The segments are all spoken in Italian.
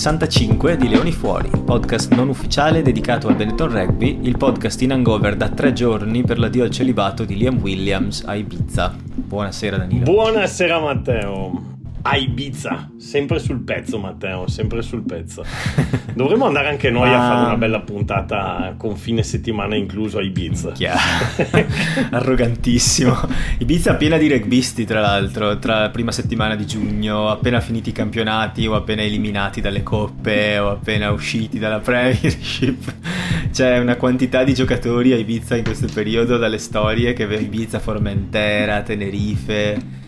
puntata 65 di Leoni Fuori, podcast non ufficiale dedicato al Benetton Rugby, il podcast in hangover da tre giorni per l'addio al celibato di Liam Williams a Ibiza. Buonasera Danilo. Buonasera Matteo a Ibiza, sempre sul pezzo Matteo, sempre sul pezzo. Dovremmo andare anche noi Ma... a fare una bella puntata con fine settimana incluso a Ibiza. Arrogantissimo. Ibiza piena di rugbisti tra l'altro, tra la prima settimana di giugno, appena finiti i campionati o appena eliminati dalle coppe o appena usciti dalla Premiership. C'è una quantità di giocatori a Ibiza in questo periodo dalle storie che Ibiza, Formentera, Tenerife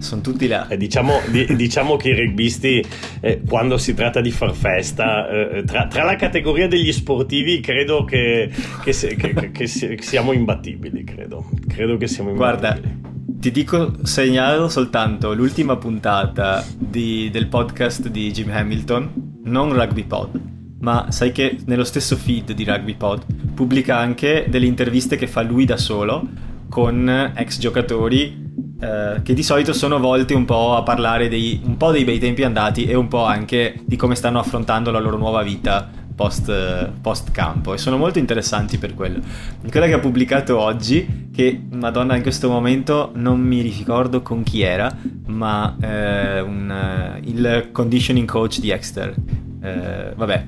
sono tutti là. Eh, diciamo, di, diciamo, che i rugbisti, eh, quando si tratta di far festa, eh, tra, tra, la categoria degli sportivi, credo che, che, se, che, che siamo imbattibili. Credo. credo che siamo imbattibili. Guarda. Ti dico, segnalo soltanto l'ultima puntata di, del podcast di Jim Hamilton, non Rugby Pod, ma sai che nello stesso feed di Rugby Pod pubblica anche delle interviste che fa lui da solo con ex giocatori eh, che di solito sono volti un po' a parlare dei, un po' dei bei tempi andati e un po' anche di come stanno affrontando la loro nuova vita post, post campo. E sono molto interessanti per quello. Quella che ha pubblicato oggi, che madonna in questo momento non mi ricordo con chi era, ma eh, un, uh, il conditioning coach di Exeter, eh, vabbè,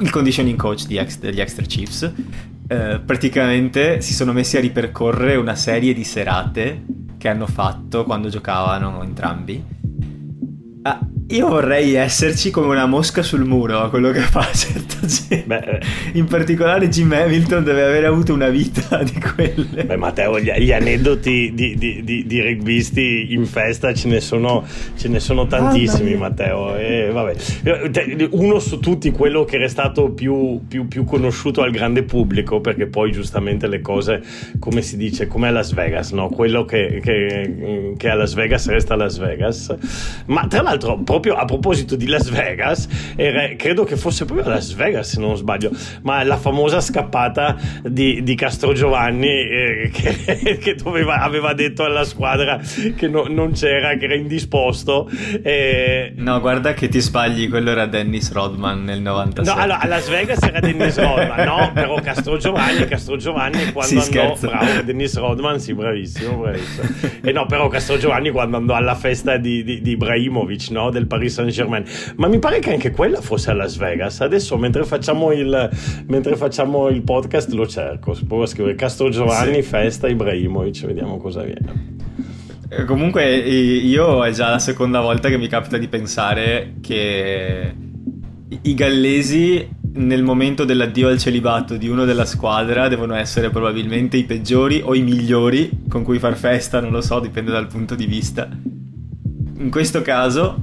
il conditioning coach di Ex- degli Exeter Chiefs, eh, praticamente si sono messi a ripercorrere una serie di serate che hanno fatto quando giocavano entrambi. Ah, io vorrei esserci come una mosca sul muro a quello che fa certa gente. Beh, eh. in particolare Jim Hamilton deve aver avuto una vita di quelle. Beh, Matteo, gli, gli aneddoti di, di, di, di, rugbisti in festa ce ne sono, ce ne sono tantissimi, ah, Matteo. E, vabbè. Uno su tutti, quello che è stato più, più, più, conosciuto al grande pubblico, perché poi giustamente le cose, come si dice, come a Las Vegas, no? Quello che, che, che a Las Vegas resta a Las Vegas. Ma tra l'altro, proprio proprio a proposito di Las Vegas, era, credo che fosse proprio Las Vegas se non sbaglio, ma la famosa scappata di, di Castro Giovanni eh, che, che doveva, aveva detto alla squadra che no, non c'era, che era indisposto. Eh... No, guarda che ti sbagli, quello era Dennis Rodman nel 96. No, allora a Las Vegas era Dennis Rodman, no, però Castro Giovanni, Castro Giovanni quando sì, andò, bravo, Dennis Rodman, sì, bravissimo, bravissimo. E no, però Castro Giovanni quando andò alla festa di, di, di Ibrahimovic, no, del Paris Saint Germain. Ma mi pare che anche quella fosse a Las Vegas. Adesso, mentre facciamo il, mentre facciamo il podcast, lo cerco. Provo a scrivere Castro Giovanni, sì. festa Ibrahimovic, vediamo cosa viene. Eh, comunque, io è già la seconda volta che mi capita di pensare che i gallesi nel momento dell'addio al celibato di uno della squadra devono essere probabilmente i peggiori o i migliori con cui far festa, non lo so, dipende dal punto di vista. In questo caso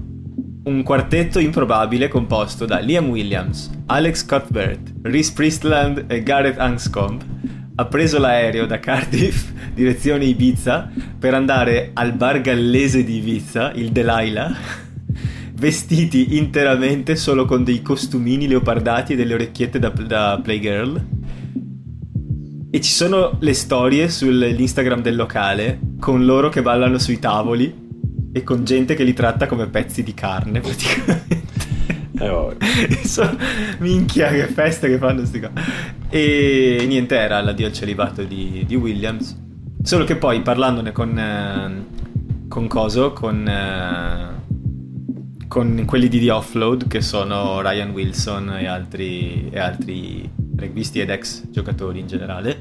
un quartetto improbabile composto da Liam Williams, Alex Cuthbert, Rhys Priestland e Gareth Anscombe ha preso l'aereo da Cardiff, direzione Ibiza, per andare al bar gallese di Ibiza, il Delilah, vestiti interamente solo con dei costumini leopardati e delle orecchiette da, da Playgirl. E ci sono le storie sull'Instagram del locale con loro che ballano sui tavoli e con gente che li tratta come pezzi di carne praticamente. Eh, so, minchia che festa che fanno sti qua. E niente, era l'addio al celibato di, di, Williams. Solo che poi parlandone con, eh, con Coso, con, eh, con quelli di The Offload, che sono Ryan Wilson e altri, e altri rugbisti ed ex giocatori in generale,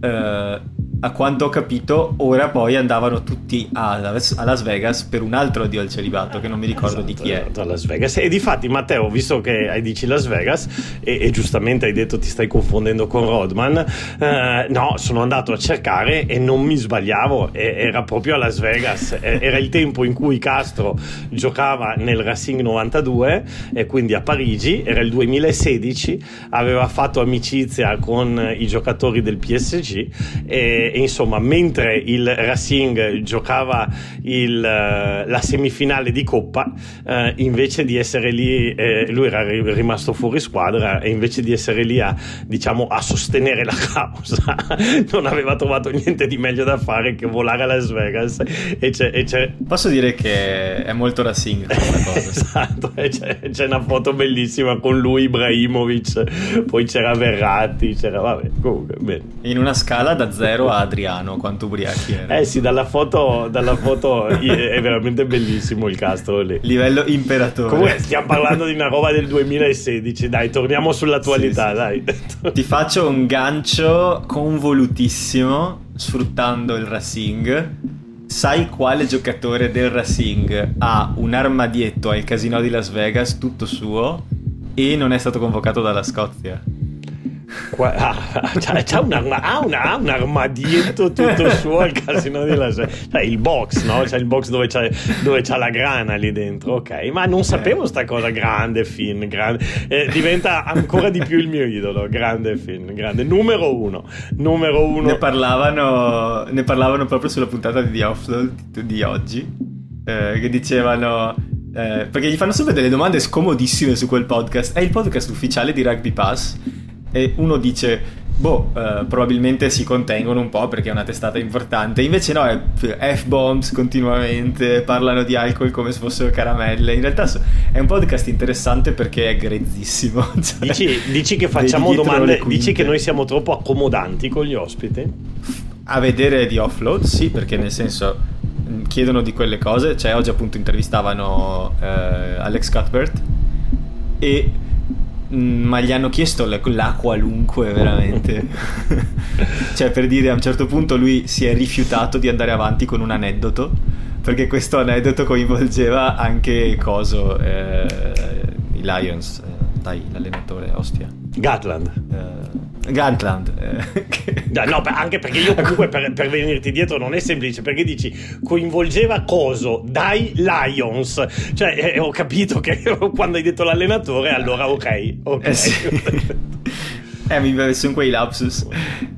eh, a quanto ho capito, ora poi andavano tutti a, Las Vegas per un altro addio al celibato, che non mi ricordo esatto, di chi è. Esatto, a Las Vegas. E di fatti, Matteo, visto che hai dici Las Vegas, e, e giustamente hai detto ti stai confondendo con Rodman, eh, no, sono andato a cercare e non mi sbagliavo, e, era proprio a Las Vegas. era il tempo in cui Castro giocava nel Racing 92, e quindi a Parigi, era il 2016, aveva fatto amicizia con i giocatori del PSG e e, insomma, mentre il Racing giocava il, la semifinale di Coppa, eh, invece di essere lì, eh, lui era rimasto fuori squadra e invece di essere lì a, diciamo, a sostenere la causa, non aveva trovato niente di meglio da fare che volare a Las Vegas. E c'è, e c'è... Posso dire che è molto Racing questa cosa. esatto, c'è, c'è, una foto bellissima con lui, Ibrahimovic, poi c'era Verratti, c'era... Vabbè, comunque, bene. In una scala da 0 a Adriano, quanto ubriachi era. Eh sì, dalla foto, dalla foto è veramente bellissimo il castro lì. Livello imperatore. Comunque stiamo parlando di una roba del 2016, dai, torniamo sull'attualità, sì, sì. dai. Ti faccio un gancio convolutissimo sfruttando il Racing. Sai quale giocatore del Racing ha un armadietto al casino di Las Vegas tutto suo e non è stato convocato dalla Scozia? Ah, c'ha, un, arma, ha, una, ha, un, armadietto tutto suo al casino di Las Vegas. Cioè, il box, no? C'è il box dove c'è, dove c'ha, la grana lì dentro. Ok, ma non sapevo sta cosa. Grande Finn, grande. Eh, diventa ancora di più il mio idolo. Grande Finn, grande. Numero uno. Numero uno. Ne parlavano, ne parlavano proprio sulla puntata di The Offload di oggi. Eh, che dicevano. Eh, perché gli fanno sempre delle domande scomodissime su quel podcast. È il podcast ufficiale di Rugby Pass e uno dice boh, eh, probabilmente si contengono un po' perché è una testata importante. Invece no, è F-bombs continuamente, parlano di alcol come se fossero caramelle. In realtà è un podcast interessante perché è grezzissimo. Cioè, dici, dici, che facciamo domande, dici che noi siamo troppo accomodanti con gli ospiti? A vedere di offload, sì, perché nel senso mm, chiedono di quelle cose. Cioè, oggi appunto intervistavano eh, Alex Cuthbert e ma gli hanno chiesto la, qualunque veramente. cioè, per dire, a un certo punto lui si è rifiutato di andare avanti con un aneddoto. Perché questo aneddoto coinvolgeva anche Coso, eh, i Lions, eh, dai, l'allenatore, ostia. Gatland. Eh, Gatland. Eh, no, anche perché io comunque per, per, venirti dietro non è semplice, perché dici coinvolgeva Coso dai Lions. Cioè, eh, ho capito che quando hai detto l'allenatore, allora ok. okay. Eh, sì. eh, mi sono quei lapsus.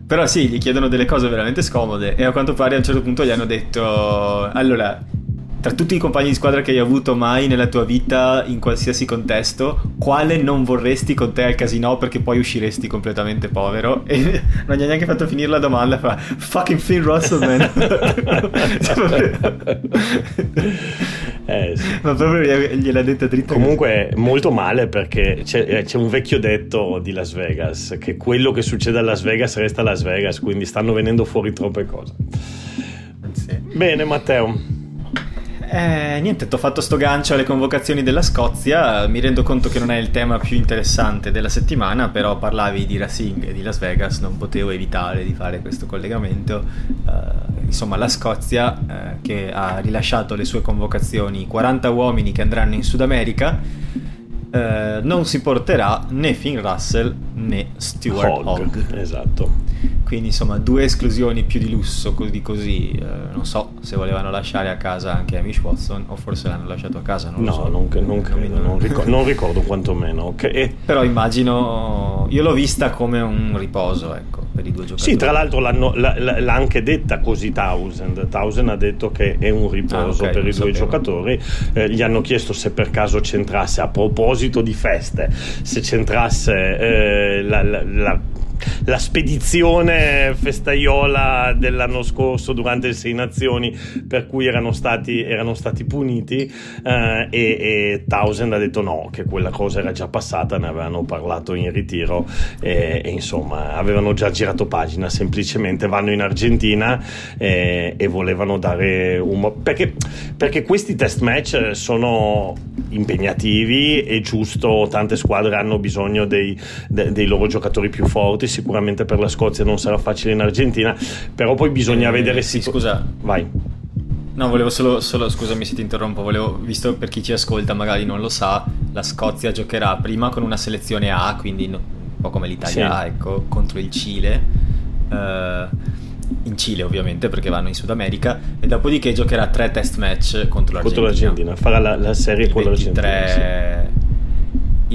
Però sì, gli chiedono delle cose veramente scomode e a quanto pare a un certo punto gli hanno detto allora tra tutti i compagni di squadra che hai avuto mai nella tua vita, in qualsiasi contesto, quale non vorresti con te al casino perché poi usciresti completamente povero? E non gli ha neanche fatto finire la domanda, fa fucking Finn Russell, man. eh, sì. Ma proprio gliel'ha detta dritta. Comunque, molto male perché c'è, eh, c'è un vecchio detto di Las Vegas, che quello che succede a Las Vegas resta a Las Vegas, quindi stanno venendo fuori troppe cose. Sì. Bene, Matteo. Eh, niente, ti ho fatto sto gancio alle convocazioni della Scozia. Mi rendo conto che non è il tema più interessante della settimana, però parlavi di Racing e di Las Vegas, non potevo evitare di fare questo collegamento. Uh, insomma, la Scozia uh, che ha rilasciato le sue convocazioni, 40 uomini che andranno in Sud America. Uh, non si porterà né Finn Russell né Stuart Hogg. Hogg. Esatto. Quindi insomma due esclusioni più di lusso così così, eh, non so se volevano lasciare a casa anche Amish Watson o forse l'hanno lasciato a casa, non no, so. non, non, credo, non, ricordo, non ricordo quantomeno. Okay. Però immagino, io l'ho vista come un riposo ecco, per i due giocatori. Sì, tra l'altro l'ha anche detta così Townsend, Townsend ha detto che è un riposo ah, okay, per i due giocatori, eh, gli hanno chiesto se per caso c'entrasse a proposito di feste, se c'entrasse eh, la, la, la la spedizione festaiola dell'anno scorso durante le Sei Nazioni per cui erano stati, erano stati puniti eh, e, e Townsend ha detto no, che quella cosa era già passata, ne avevano parlato in ritiro e, e insomma avevano già girato pagina, semplicemente vanno in Argentina e, e volevano dare un... Perché, perché questi test match sono impegnativi, è giusto, tante squadre hanno bisogno dei, dei loro giocatori più forti minuti, sicuramente per la Scozia non sarà facile in Argentina, però poi bisogna eh, vedere sì, si... Scusa. Vai. No, volevo solo, solo, scusami se ti interrompo, volevo, visto per chi ci ascolta magari non lo sa, la Scozia giocherà prima con una selezione A, quindi un po' come l'Italia sì. ecco, contro il Cile, uh, in Cile ovviamente perché vanno in Sud America, e dopodiché giocherà tre test match contro l'Argentina. Contro l'Argentina, farà la, la serie con l'Argentina. Sì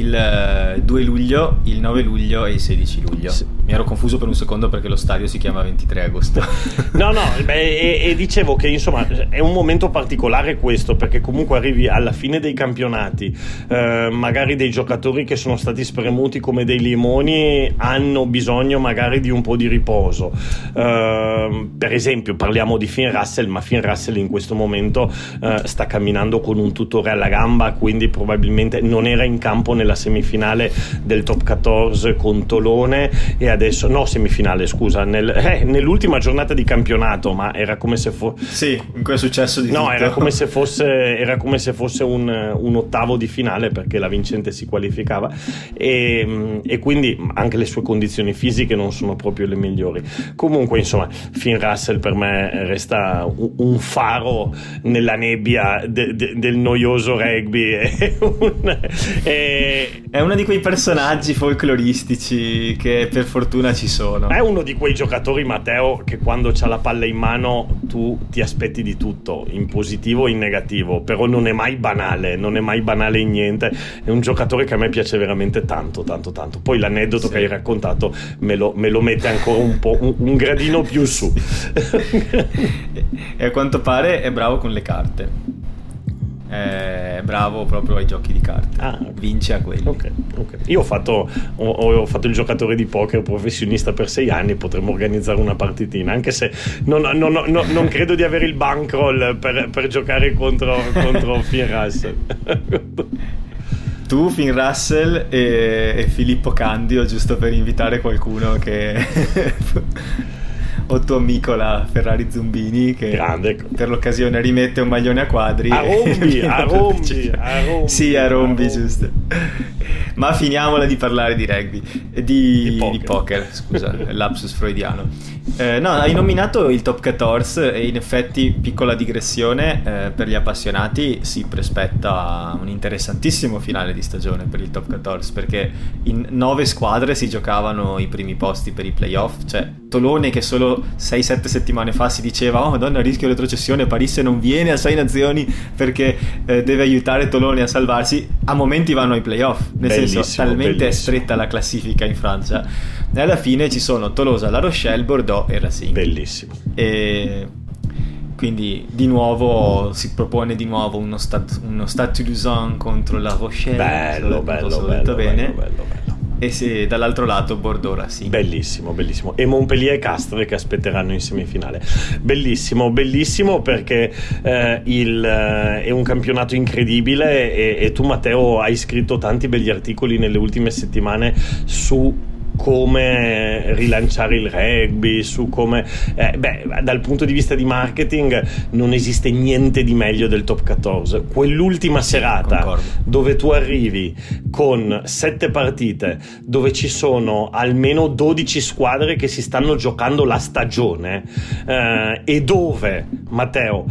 il 2 luglio, il 9 luglio e il 16 luglio. Sì, mi ero confuso per un secondo perché lo stadio si chiama 23 agosto. no, no, beh, e, e, dicevo che insomma è un momento particolare questo perché comunque arrivi alla fine dei campionati, eh, magari dei giocatori che sono stati spremuti come dei limoni hanno bisogno magari di un po' di riposo. Eh, per esempio parliamo di Finn Russell, ma Finn Russell in questo momento eh, sta camminando con un tutore alla gamba, quindi probabilmente non era in campo nella semifinale del top 14 con Tolone e adesso no semifinale scusa nel, eh, nell'ultima giornata di campionato ma era come se fosse sì in cui è successo di no tutto. era come se fosse, era come se fosse un, un, ottavo di finale perché la vincente si qualificava. E, e, quindi anche le sue condizioni fisiche non sono proprio le migliori. Comunque insomma Finn Russell per me resta un, un faro nella nebbia de, de, del noioso rugby. È, un, è, è uno di quei personaggi folcloristici che per fortuna ci sono. È uno di quei giocatori, Matteo, che quando c'ha la palla in mano tu ti aspetti di tutto, in positivo e in negativo, però non è mai banale, non è mai banale in niente. È un giocatore che a me piace veramente tanto, tanto, tanto. Poi l'aneddoto sì. che hai raccontato me lo, me lo, mette ancora un po' un, un gradino più su. e a quanto pare è bravo con le carte è bravo proprio ai giochi di carte. Ah, Vince a quelli. Okay, okay. Io ho fatto, ho, ho fatto, il giocatore di poker professionista per sei anni, potremmo organizzare una partitina, anche se non, non, non, non credo di avere il bankroll per, per giocare contro, contro Finn Russell. tu, Finn Russell e, e Filippo Candio, giusto per invitare qualcuno che o tuo amico la Ferrari Zumbini che Grande. per l'occasione rimette un maglione a quadri a rombi, a rombi, a rombi sì a rombi, giusto ma finiamola di parlare di rugby di, di, poker. di poker scusa lapsus freudiano eh, no, hai nominato il top 14 e in effetti, piccola digressione, eh, per gli appassionati si prospetta un interessantissimo finale di stagione per il top 14 perché in nove squadre si giocavano i primi posti per i playoff, cioè Tolone che solo 6-7 settimane fa si diceva oh madonna rischio retrocessione, Parisse non viene a 6 nazioni perché eh, deve aiutare Tolone a salvarsi, a momenti vanno ai playoff, nel bellissimo, senso talmente bellissimo. è stretta la classifica in Francia e alla fine ci sono Tolosa, La Rochelle, Bordeaux e Racing. Bellissimo. E quindi di nuovo si propone di nuovo uno Stade, uno Stade Toulousain contro La Rochelle. Bello, bello, bello, bene. bello, bello, bello. E se dall'altro lato Bordeaux Racing. Bellissimo, bellissimo. E Montpellier e Castre che aspetteranno in semifinale. Bellissimo, bellissimo perché eh, il, eh, è un campionato incredibile e, e tu Matteo hai scritto tanti begli articoli nelle ultime settimane su come rilanciare il rugby, su come... Eh, beh, dal punto di vista di marketing non esiste niente di meglio del top 14. Quell'ultima serata Concordo. dove tu arrivi con sette partite, dove ci sono almeno 12 squadre che si stanno giocando la stagione eh, e dove, Matteo...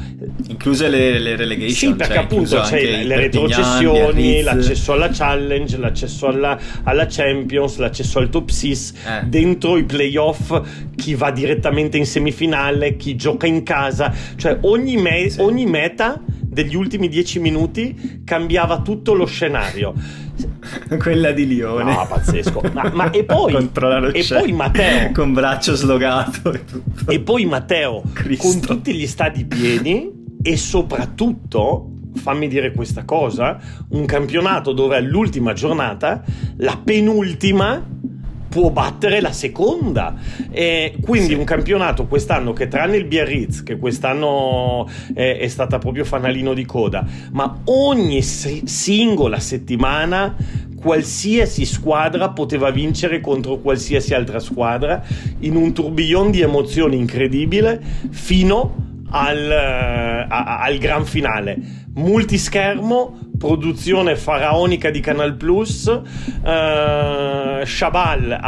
Incluse le, le relegation. Sì, perché cioè, appunto c'è le retrocessioni, l'accesso alla challenge, l'accesso alla, alla Champions, l'accesso al top 6 Texas, eh. dentro i playoff, chi va direttamente in semifinale, chi gioca in casa, cioè ogni, me- sì. ogni meta degli ultimi dieci minuti cambiava tutto lo scenario. Quella di Lione. No, pazzesco. Ma, ma e, poi, e poi Matteo. Con braccio slogato. E, e poi Matteo, Cristo. con tutti gli stadi pieni e soprattutto fammi dire questa cosa, un campionato dove all'ultima giornata, la penultima, può battere la seconda. E quindi sì. un campionato quest'anno che tranne il Biarritz, che quest'anno è, è stata proprio fanalino di coda, ma ogni se- singola settimana qualsiasi squadra poteva vincere contro qualsiasi altra squadra in un tourbillon di emozioni incredibile fino al, a, al gran finale. Multischermo, produzione faraonica di Canal Plus, uh, a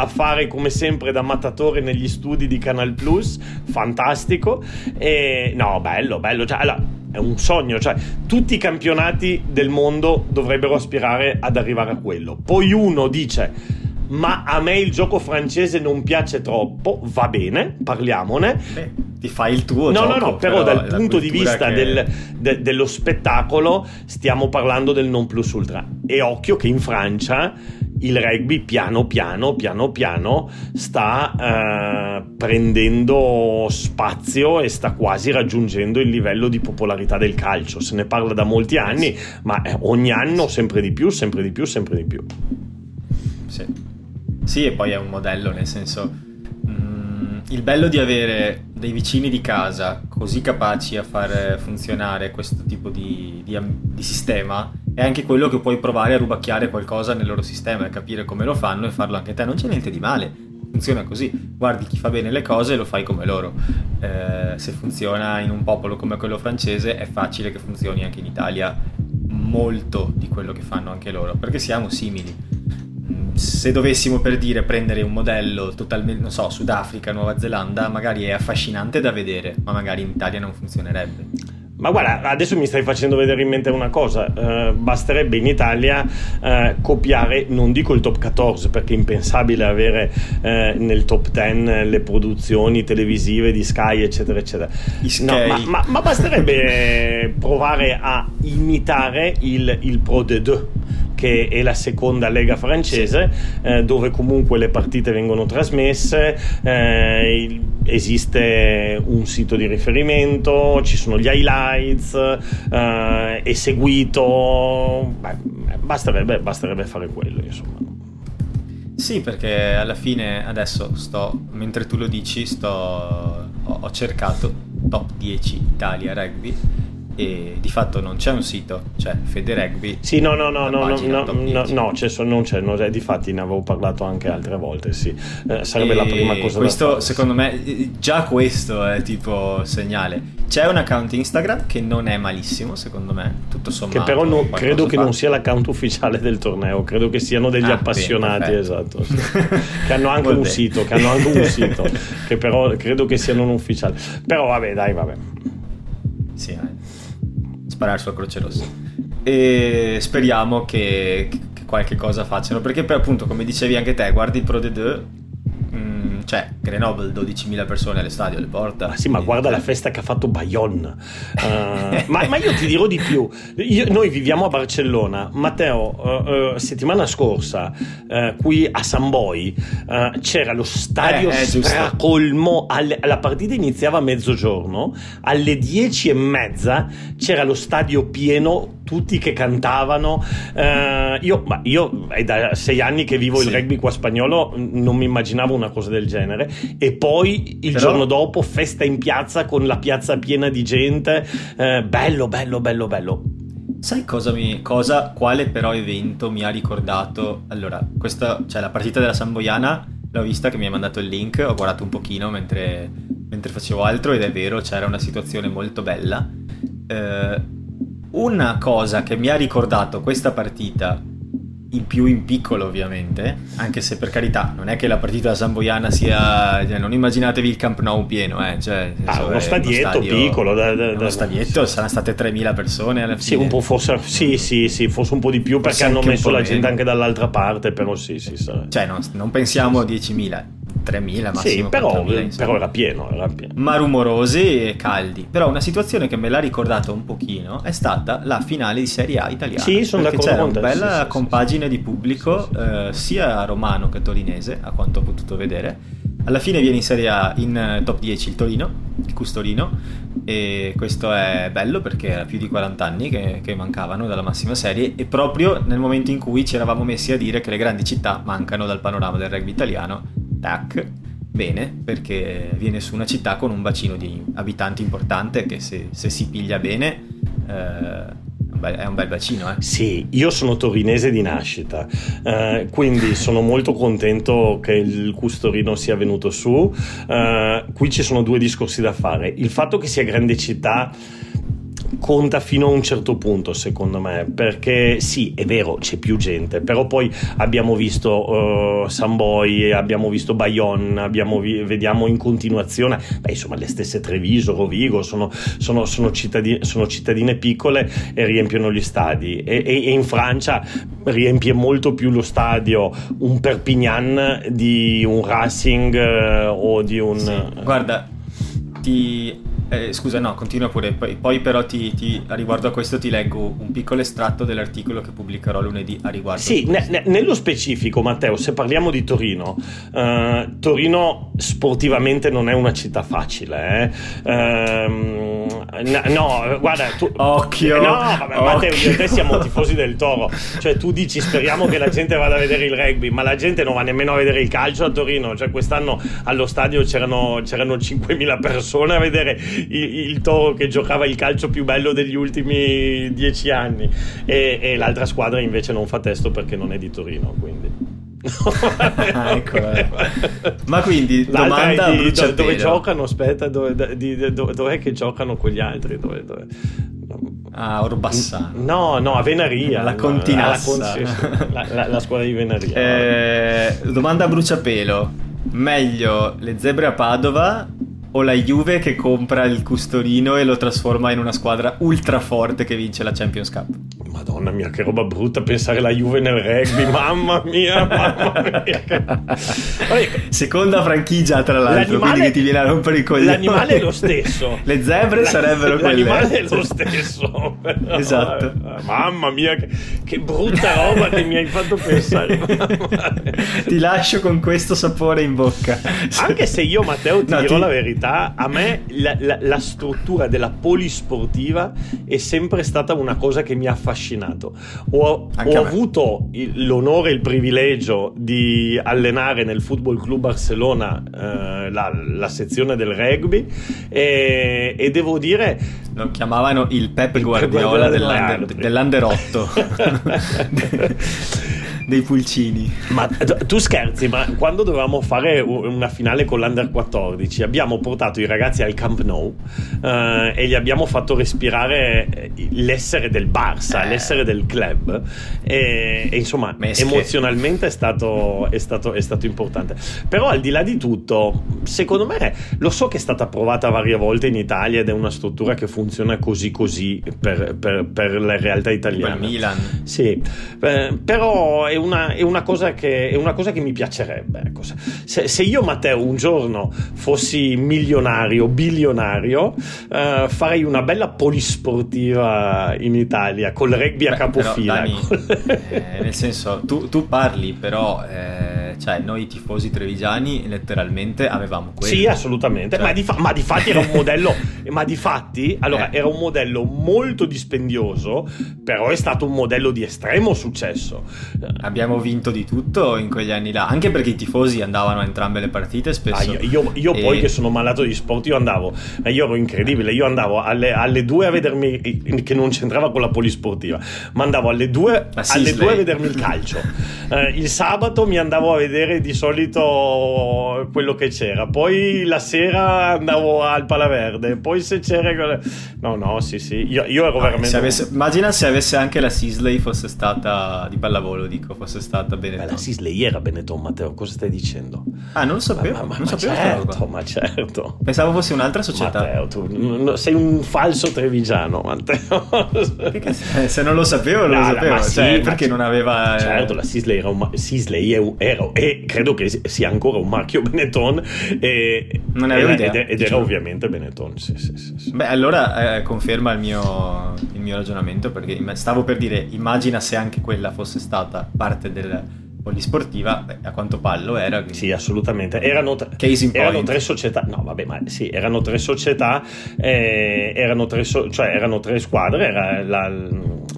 fare come sempre da mattatore negli studi di Canal Plus, fantastico. E, no, bello, bello. Cioè, allora, è un sogno, cioè tutti i campionati del mondo dovrebbero aspirare ad arrivare a quello. Poi uno dice ma a me il gioco francese non piace troppo, va bene, parliamone. Beh, ti fai il tuo no, gioco. No, no, però, però dal punto di vista che... del, de, dello spettacolo stiamo parlando del non plus ultra. E occhio che in Francia il rugby piano piano, piano piano sta eh, prendendo spazio e sta quasi raggiungendo il livello di popolarità del calcio. Se ne parla da molti anni, ma eh, ogni anno sempre di più, sempre di più, sempre di più. Sì, sì e poi è un modello, nel senso, il bello di avere dei vicini di casa così capaci a far funzionare questo tipo di, di, di sistema è anche quello che puoi provare a rubacchiare qualcosa nel loro sistema e capire come lo fanno e farlo anche te. Non c'è niente di male, funziona così. Guardi chi fa bene le cose e lo fai come loro. Eh, se funziona in un popolo come quello francese, è facile che funzioni anche in Italia molto di quello che fanno anche loro, perché siamo simili. Se dovessimo per dire prendere un modello totalmente, non so, Sudafrica, Nuova Zelanda, magari è affascinante da vedere, ma magari in Italia non funzionerebbe. Ma guarda, adesso mi stai facendo vedere in mente una cosa, uh, basterebbe in Italia uh, copiare, non dico il top 14 perché è impensabile avere uh, nel top 10 le produzioni televisive di Sky eccetera eccetera, no, ma, ma, ma, basterebbe provare a imitare il, il Pro de 2 che è la seconda lega francese, eh, dove comunque le partite vengono trasmesse, eh, esiste un sito di riferimento, ci sono gli highlights, eh, è seguito, Beh, basterebbe, basterebbe fare quello insomma. Sì, perché alla fine adesso sto, mentre tu lo dici, sto, ho, ho cercato top 10 Italia rugby e di fatto non c'è un sito, cioè Fede Rugby. Sì, no, no, no, no, no, no, no, c'è, non c'è, non c'è, difatti ne avevo parlato anche altre volte, sì. Eh, sarebbe e la prima cosa questo, secondo me, già questo è tipo segnale. C'è un account Instagram che non è malissimo, secondo me, tutto sommato. Che però no, credo che fa. non sia l'account ufficiale del torneo, credo che siano degli ah, appassionati, bene, esatto. Sì. che hanno anche un sito, che hanno anche un sito, che però credo che siano non ufficiali. Però vabbè, dai, vabbè. Sì, eh sparare sulla Croce Rossa. E speriamo che, che qualche cosa facciano, perché poi appunto, come dicevi anche te, guardi il Pro de 2 cioè Grenoble 12.000 persone alle stadio le porta. Ma sì ma guarda la festa che ha fatto Bayonne. Uh, ma, ma, io ti dirò di più. Io, noi viviamo a Barcellona. Matteo uh, uh, settimana scorsa qui a San Boi c'era lo stadio eh, stracolmo. Alle, la partita iniziava a mezzogiorno. Alle 10 e mezza c'era lo stadio pieno tutti che cantavano. Uh, io, ma io è da sei anni che vivo sì. il rugby qua spagnolo, non mi immaginavo una cosa del genere. E poi il Però... giorno dopo, festa in piazza con la piazza piena di gente. Uh, bello, bello, bello, bello. Sai cosa mi. Cosa, quale però evento mi ha ricordato? Allora, questa, cioè la partita della Samboiana l'ho vista che mi ha mandato il link, ho guardato un pochino mentre, mentre facevo altro ed è vero, c'era una situazione molto bella. Eh, una cosa che mi ha ricordato questa partita, in più in piccolo ovviamente, anche se per carità non è che la partita zamboiana sia... Cioè, non immaginatevi il Camp Nou pieno, eh. Cioè, ah, uno stadietto uno stadio, piccolo. Da, da, uno stadietto, saranno state 3.000 persone alla fine. Sì, un po' forse, sì, sì, sì, forse un po' di più perché hanno messo la gente anche dall'altra parte, però sì, sì. Cioè, non, non pensiamo a 10.000 3.000 massimo. Sì, però, però era, pieno, era, pieno, Ma rumorosi e caldi. Però una situazione che me l'ha ricordato un pochino è stata la finale di Serie A italiana. Sì, sono d'accordo c'era con te. una bella sì, compagine sì, di pubblico, eh, sia romano che torinese, a quanto ho potuto vedere. Alla fine viene in Serie A in eh, top 10 il Torino, il Custorino, e questo è bello perché era più di 40 anni che, che, mancavano dalla massima serie e proprio nel momento in cui ci eravamo messi a dire che le grandi città mancano dal panorama del rugby italiano tac, bene, perché viene su una città con un bacino di abitanti importante che se, se si piglia bene eh, è un bel bacino. Eh? Sì, io sono torinese di nascita, eh, quindi sono molto contento che il Custorino sia venuto su. Eh, qui ci sono due discorsi da fare. Il fatto che sia grande città conta fino a un certo punto, secondo me, perché sì, è vero, c'è più gente, però poi abbiamo visto uh, Samboy, abbiamo visto Bayonne, abbiamo vi- vediamo in continuazione, beh, insomma, le stesse Treviso, Rovigo, sono, sono, sono, cittadine, sono cittadine piccole e riempiono gli stadi. E, e, e, in Francia riempie molto più lo stadio un Perpignan di un Racing uh, o di un... Sì. Guarda, ti eh, scusa, no, continua pure. Poi, poi però ti, ti, a riguardo a questo ti leggo un piccolo estratto dell'articolo che pubblicherò lunedì a riguardo. Sì, ne, ne, nello specifico, Matteo, se parliamo di Torino, eh, Torino sportivamente non è una città facile. Eh? Ehm, no, guarda, tu... Occhio! No, vabbè, occhio. Matteo, io e te siamo tifosi del Toro. Cioè, tu dici speriamo che la gente vada a vedere il rugby, ma la gente non va nemmeno a vedere il calcio a Torino. Cioè, quest'anno allo stadio c'erano, c'erano 5.000 persone a vedere il, il, Toro che giocava il calcio più bello degli ultimi dieci anni e, e, l'altra squadra invece non fa testo perché non è di Torino quindi ah, ecco, eh. ma quindi domanda di, dove, dove giocano aspetta dove, di, dove, dov'è che giocano quegli altri dove, dove... Ah, Orbassano. No, no, a Venaria. La Continassa. La, la, la, la, scuola di Venaria. Eh, domanda a bruciapelo. Meglio le zebre a Padova o la Juve che compra il custorino e lo trasforma in una squadra ultra forte che vince la Champions Cup. Madonna mia, che roba brutta pensare la Juve nel rugby, mamma mia, mamma mia. Seconda franchigia, tra l'altro, quindi che ti viene a rompere i coglioni. L'animale è lo stesso. Le zebre sarebbero quelle. L'animale è lo stesso. esatto. Mamma mia, che, che, brutta roba che mi hai fatto pensare. ti lascio con questo sapore in bocca. Anche se io, Matteo, ti no, dirò ti... la verità, a me la, la, la struttura della polisportiva è sempre stata una cosa che mi affascina affascinato. Ho, ho avuto il, l'onore e il privilegio di allenare nel Football Club Barcellona eh, la, la, sezione del rugby e, e, devo dire... Lo chiamavano il Pep Guardiola, dell'Under, dell'Under 8. dei pulcini. Ma tu scherzi, ma quando dovevamo fare una finale con l'Under 14 abbiamo portato i ragazzi al Camp Nou eh, e gli abbiamo fatto respirare eh, l'essere del Barça, eh. l'essere del club e, e insomma Mesche. emozionalmente è stato, è, stato, è stato importante. Però al di là di tutto, secondo me, lo so che è stata provata varie volte in Italia ed è una struttura che funziona così così per, per, per le realtà italiane. Per Milan. Sì, eh, però è una, è una, cosa, che, è una cosa che mi piacerebbe. Ecco. Se, se, io, Matteo, un giorno fossi milionario, bilionario, eh, farei una bella polisportiva in Italia col rugby a capofila. Dani, eh, nel senso, tu, tu parli, però. Eh cioè noi tifosi trevigiani letteralmente avevamo quello. Sì, assolutamente, cioè... ma, di fa- ma, di fatti era un modello, ma di fatti, allora, eh. era un modello molto dispendioso, però è stato un modello di estremo successo. Abbiamo vinto di tutto in quegli anni là, anche perché i tifosi andavano a entrambe le partite spesso. Ah, io, io, io e... poi che sono malato di sport, io andavo, io ero incredibile, io andavo alle, alle due a vedermi, che non c'entrava con la polisportiva, ma andavo alle due, alle due a vedermi il calcio. Eh, il sabato mi andavo a vedere di solito quello che c'era. Poi la sera andavo al Palaverde. Poi se c'era. No, no, sì, sì. Io, io ero ah, veramente. Se avesse... Immagina se avesse anche la Sisley fosse stata di pallavolo, dico, fosse stata Benetton. Beh, la Sisley era Benetton, Matteo. Cosa stai dicendo? Ah, non lo sapevo. Ma, ma, non ma sapevo certo, ma certo. Pensavo fosse un'altra società. Matteo, tu sei un falso trevigiano, Matteo. se non lo sapevo, non no, lo sapevo. Sì, cioè, perché non aveva. Certo, la Sisley era un. Sisley era, e credo che sia ancora un marchio Benetton e, non avevo era, idea, ed, ed era ovviamente Benetton sì, sì, sì, beh allora eh, conferma il mio, il mio ragionamento perché stavo per dire immagina se anche quella fosse stata parte del polisportiva, beh, a quanto pallo era. Quindi... Sì, assolutamente. Erano, tre, erano tre società. No, vabbè, ma sì, erano tre società, eh, erano, tre so, cioè, erano tre squadre. Era la,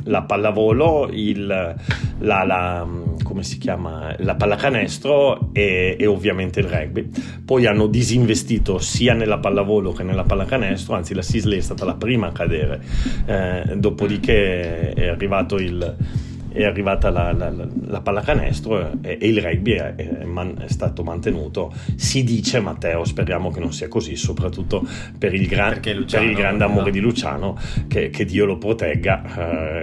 la pallavolo, il, la, la, come si chiama? La pallacanestro e, e, ovviamente il rugby. Poi hanno disinvestito sia nella pallavolo che nella pallacanestro, anzi la Sisley è stata la prima a cadere. Eh, dopodiché è arrivato il è arrivata la, la, la pallacanestro e, e, il rugby è, è, man, è, stato mantenuto. Si dice, Matteo, speriamo che non sia così, soprattutto per il, gran, Luciano, per il grande amore no. di Luciano, che, che, Dio lo protegga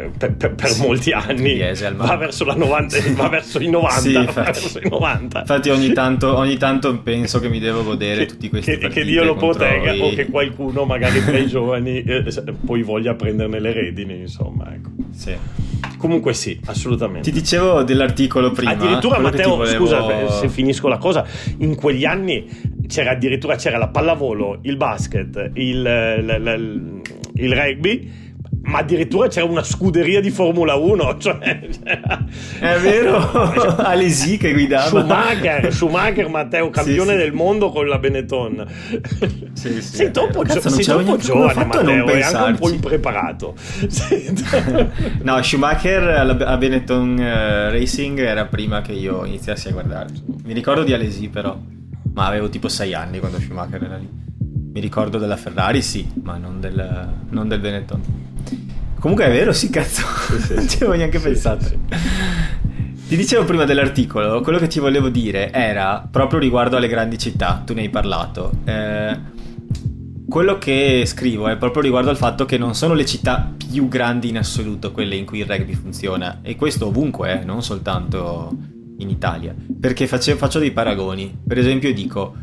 eh, per, per, per sì, molti anni. Va verso, 90, va verso, i 90, sì, infatti, i 90. Infatti ogni tanto, ogni tanto, penso che mi devo godere che, tutti questi che, che Dio lo protegga i... o che qualcuno, magari tra i giovani, eh, poi voglia prenderne le redini, insomma. Ecco. Sì. Comunque sì, assolutamente. Ti dicevo dell'articolo prima. Addirittura Matteo, volevo... scusa se finisco la cosa, in quegli anni c'era addirittura c'era la pallavolo, il basket, il, il, il rugby ma addirittura c'era una scuderia di Formula 1 cioè, è vero. Alesi che guidava. Schumacher, Schumacher Matteo campione sì, del mondo con la Benetton. Sì, sì, sei troppo, gio- sei troppo giovane Matteo e anche un po' impreparato. No Schumacher a Benetton uh, Racing era prima che io iniziassi a guardare mi ricordo di Alesi però ma avevo tipo 6 anni quando Schumacher era lì. Mi ricordo della Ferrari sì ma non del, non del Benetton Comunque è vero, sì, cazzo. Sì, non ci avevo neanche sì, pensato. Ti dicevo prima dell'articolo, quello che ti volevo dire era proprio riguardo alle grandi città, tu ne hai parlato. Eh, quello che scrivo è proprio riguardo al fatto che non sono le città più grandi in assoluto quelle in cui il rugby funziona, e questo ovunque, eh, non soltanto in Italia. Perché faccio, faccio dei paragoni. Per esempio dico...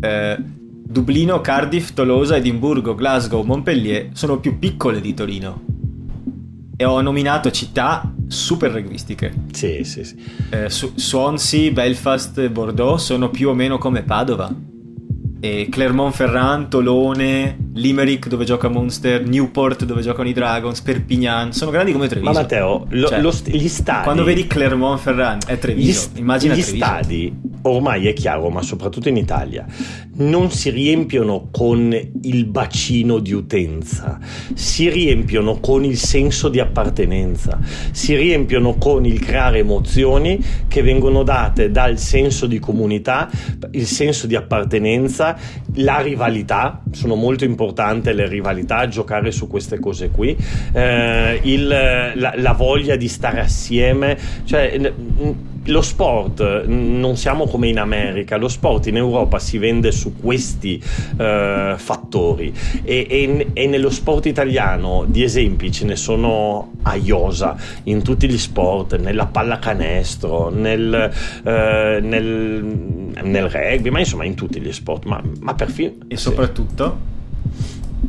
Eh, Dublino, Cardiff, Tolosa, Edimburgo, Glasgow, Montpellier sono più piccole di Torino e ho nominato città super rugbistiche. Sì, sì, sì. Eh, Swansea, Belfast e Bordeaux sono più o meno come Padova. Clermont-Ferrand, Tolone, Limerick dove gioca Monster, Newport dove giocano i Dragons, Perpignan, sono grandi come Treviso. Ma Matteo, lo, cioè, lo, gli stadi... Quando vedi Clermont-Ferrand è Treviso, gli, immagina gli Treviso. stadi, ormai è chiaro, ma soprattutto in Italia, non si riempiono con il bacino di utenza, si riempiono con il senso di appartenenza, si riempiono con il creare emozioni che vengono date dal senso di comunità, il senso di appartenenza la rivalità, sono molto importanti le rivalità, giocare su queste cose qui, eh, il, la, la, voglia di stare assieme, cioè lo sport non siamo come in America, lo sport in Europa si vende su questi uh, fattori. E, e, e, nello sport italiano di esempi ce ne sono a iosa in tutti gli sport, nella pallacanestro, nel, uh, nel, nel, rugby, ma insomma in tutti gli sport, ma, ma perfino... E soprattutto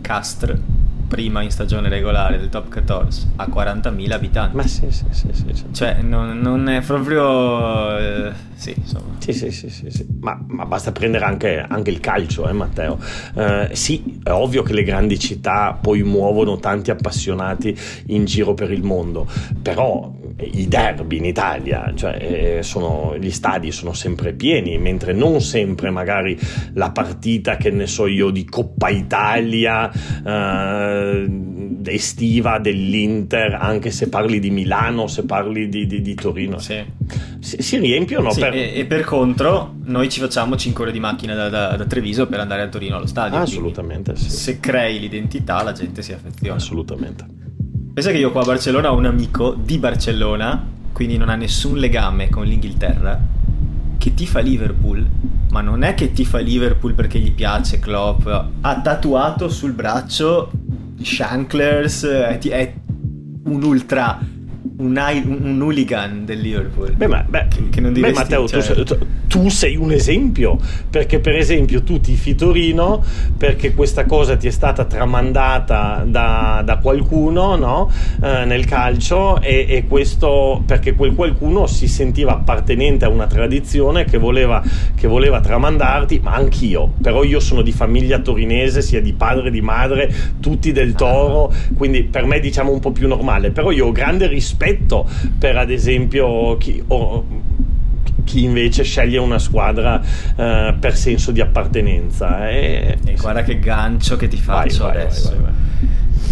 Castre prima in stagione regolare del top 14 a 40.000 abitanti. Ma sì, sì, sì. sì, sì. Cioè, non, non, è proprio... Eh, sì, insomma. Sì, sì, sì, sì, sì. Ma, ma, basta prendere anche, anche il calcio, eh, Matteo. Eh, sì, è ovvio che le grandi città poi muovono tanti appassionati in giro per il mondo, però i derby in Italia, cioè eh, sono, gli stadi sono sempre pieni, mentre non sempre magari la partita, che ne so io, di Coppa Italia eh, estiva dell'Inter, anche se parli di Milano, se parli di, di, di Torino, sì. si, si, riempiono. Sì, per... E, e, per contro, noi ci facciamo 5 ore di macchina da, da, da Treviso per andare a Torino allo stadio. Assolutamente, sì. Se crei l'identità, la gente si affeziona. Assolutamente. Pensa che io qua a Barcellona ho un amico di Barcellona, quindi non ha nessun legame con l'Inghilterra, che tifa Liverpool, ma non è che tifa Liverpool perché gli piace Klopp, ha tatuato sul braccio Shanklers, è, è un ultra un, un, hooligan del Liverpool. Beh, ma, beh, che, che non beh Matteo, cioè... tu, tu, sei un esempio, perché per esempio tu tifi Torino perché questa cosa ti è stata tramandata da, da qualcuno no? eh, nel calcio e, e, questo perché quel qualcuno si sentiva appartenente a una tradizione che voleva, che voleva tramandarti, ma anch'io, però io sono di famiglia torinese, sia di padre, di madre, tutti del Toro, quindi per me diciamo un po' più normale, però io ho grande rispetto rispetto per ad esempio chi, oh, chi invece sceglie una squadra uh, per senso di appartenenza. E, e guarda che gancio che ti faccio vai, adesso. Vai, vai,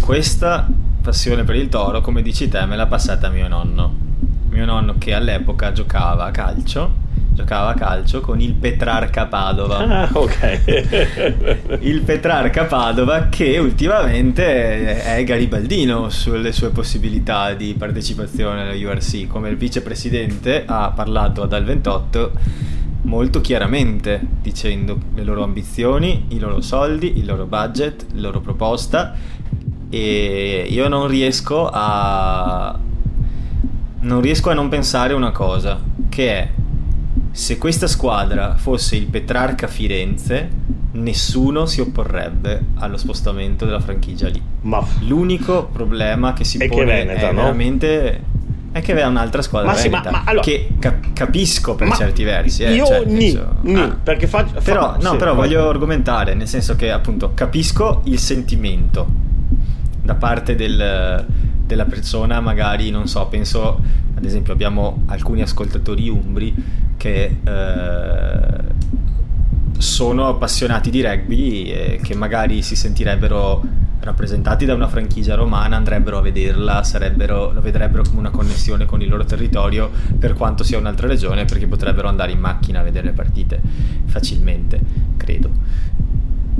Questa passione per il toro, come dici te, me l'ha passata mio nonno. Mio nonno che all'epoca giocava a calcio giocava a calcio con il Petrarca Padova. Ah, ok. il Petrarca Padova che ultimamente è garibaldino sulle sue possibilità di partecipazione alla URC. Come il vicepresidente ha parlato dal 28 molto chiaramente dicendo le loro ambizioni, i loro soldi, il loro budget, la loro proposta e io non riesco a non riesco a non pensare una cosa che è se questa squadra fosse il Petrarca Firenze, nessuno si opporrebbe allo spostamento della franchigia lì. Ma l'unico problema che si è pone che Veneta, è no? veramente è che aveva un'altra squadra ma sì, ma, ma allora, che cap- capisco per certi versi. Eh, io cioè, ni, senso, ni ah, perché faccio... Però, fa, no, sì, però vai. voglio argomentare, nel senso che appunto capisco il sentimento da parte del, della persona, magari, non so, penso, ad esempio abbiamo alcuni ascoltatori umbri che... Eh, sono appassionati di rugby e che magari si sentirebbero rappresentati da una franchigia romana, andrebbero a vederla, lo vedrebbero come una connessione con il loro territorio, per quanto sia un'altra regione, perché potrebbero andare in macchina a vedere le partite facilmente, credo.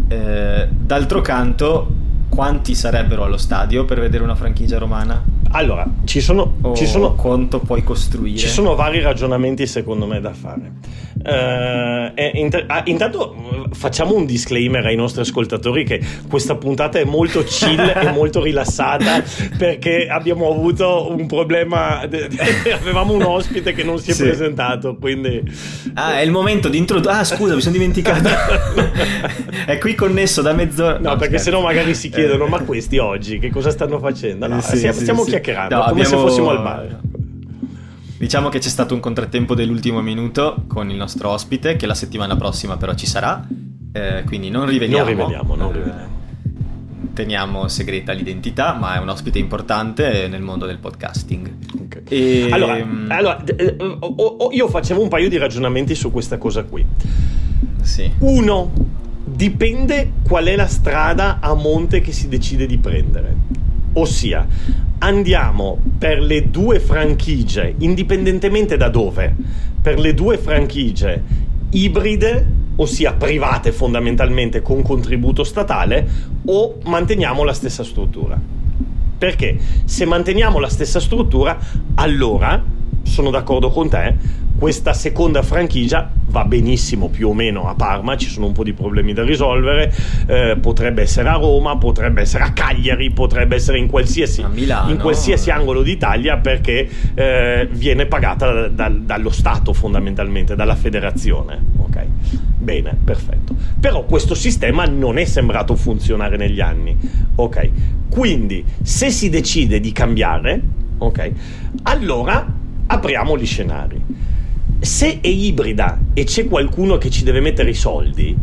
Eh, d'altro canto, quanti sarebbero allo stadio per vedere una franchigia romana? Allora, ci sono, o ci sono quanto puoi costruire? Ci sono vari ragionamenti secondo me da fare. Uh, inter- ah, intanto facciamo un disclaimer ai nostri ascoltatori che questa puntata è molto chill e molto rilassata perché abbiamo avuto un problema, de- de- avevamo un ospite che non si è sì. presentato, quindi... Ah, è il momento di introdurre... Ah, scusa, mi sono dimenticato. è qui connesso da mezz'ora. No, no perché sennò magari si chiedono, ma questi oggi che cosa stanno facendo? No, sì, stiamo, sì, stiamo chiacchierando no, come abbiamo... se fossimo al bar. Diciamo che c'è stato un contrattempo dell'ultimo minuto con il nostro ospite, che la settimana prossima però ci sarà, eh, quindi non riveliamo. Non riveliamo, non riveliamo. Eh, teniamo segreta l'identità, ma è un ospite importante nel mondo del podcasting. Okay. E... Allora, allora, eh, io facevo un paio di ragionamenti su questa cosa qui. Sì. Uno, dipende qual è la strada a monte che si decide di prendere. Ossia, andiamo per le due franchigie, indipendentemente da dove, per le due franchigie ibride, ossia private fondamentalmente con contributo statale, o manteniamo la stessa struttura. Perché se manteniamo la stessa struttura, allora sono d'accordo con te, questa seconda franchigia va benissimo più o meno a Parma, ci sono un po' di problemi da risolvere, eh, potrebbe essere a Roma, potrebbe essere a Cagliari, potrebbe essere in qualsiasi, Milano, in qualsiasi angolo d'Italia perché eh, viene pagata da, da, dallo Stato fondamentalmente, dalla federazione. Ok, bene, perfetto. Però questo sistema non è sembrato funzionare negli anni. Ok, quindi se si decide di cambiare, ok, allora apriamo gli scenari se è ibrida e c'è qualcuno che ci deve mettere i soldi,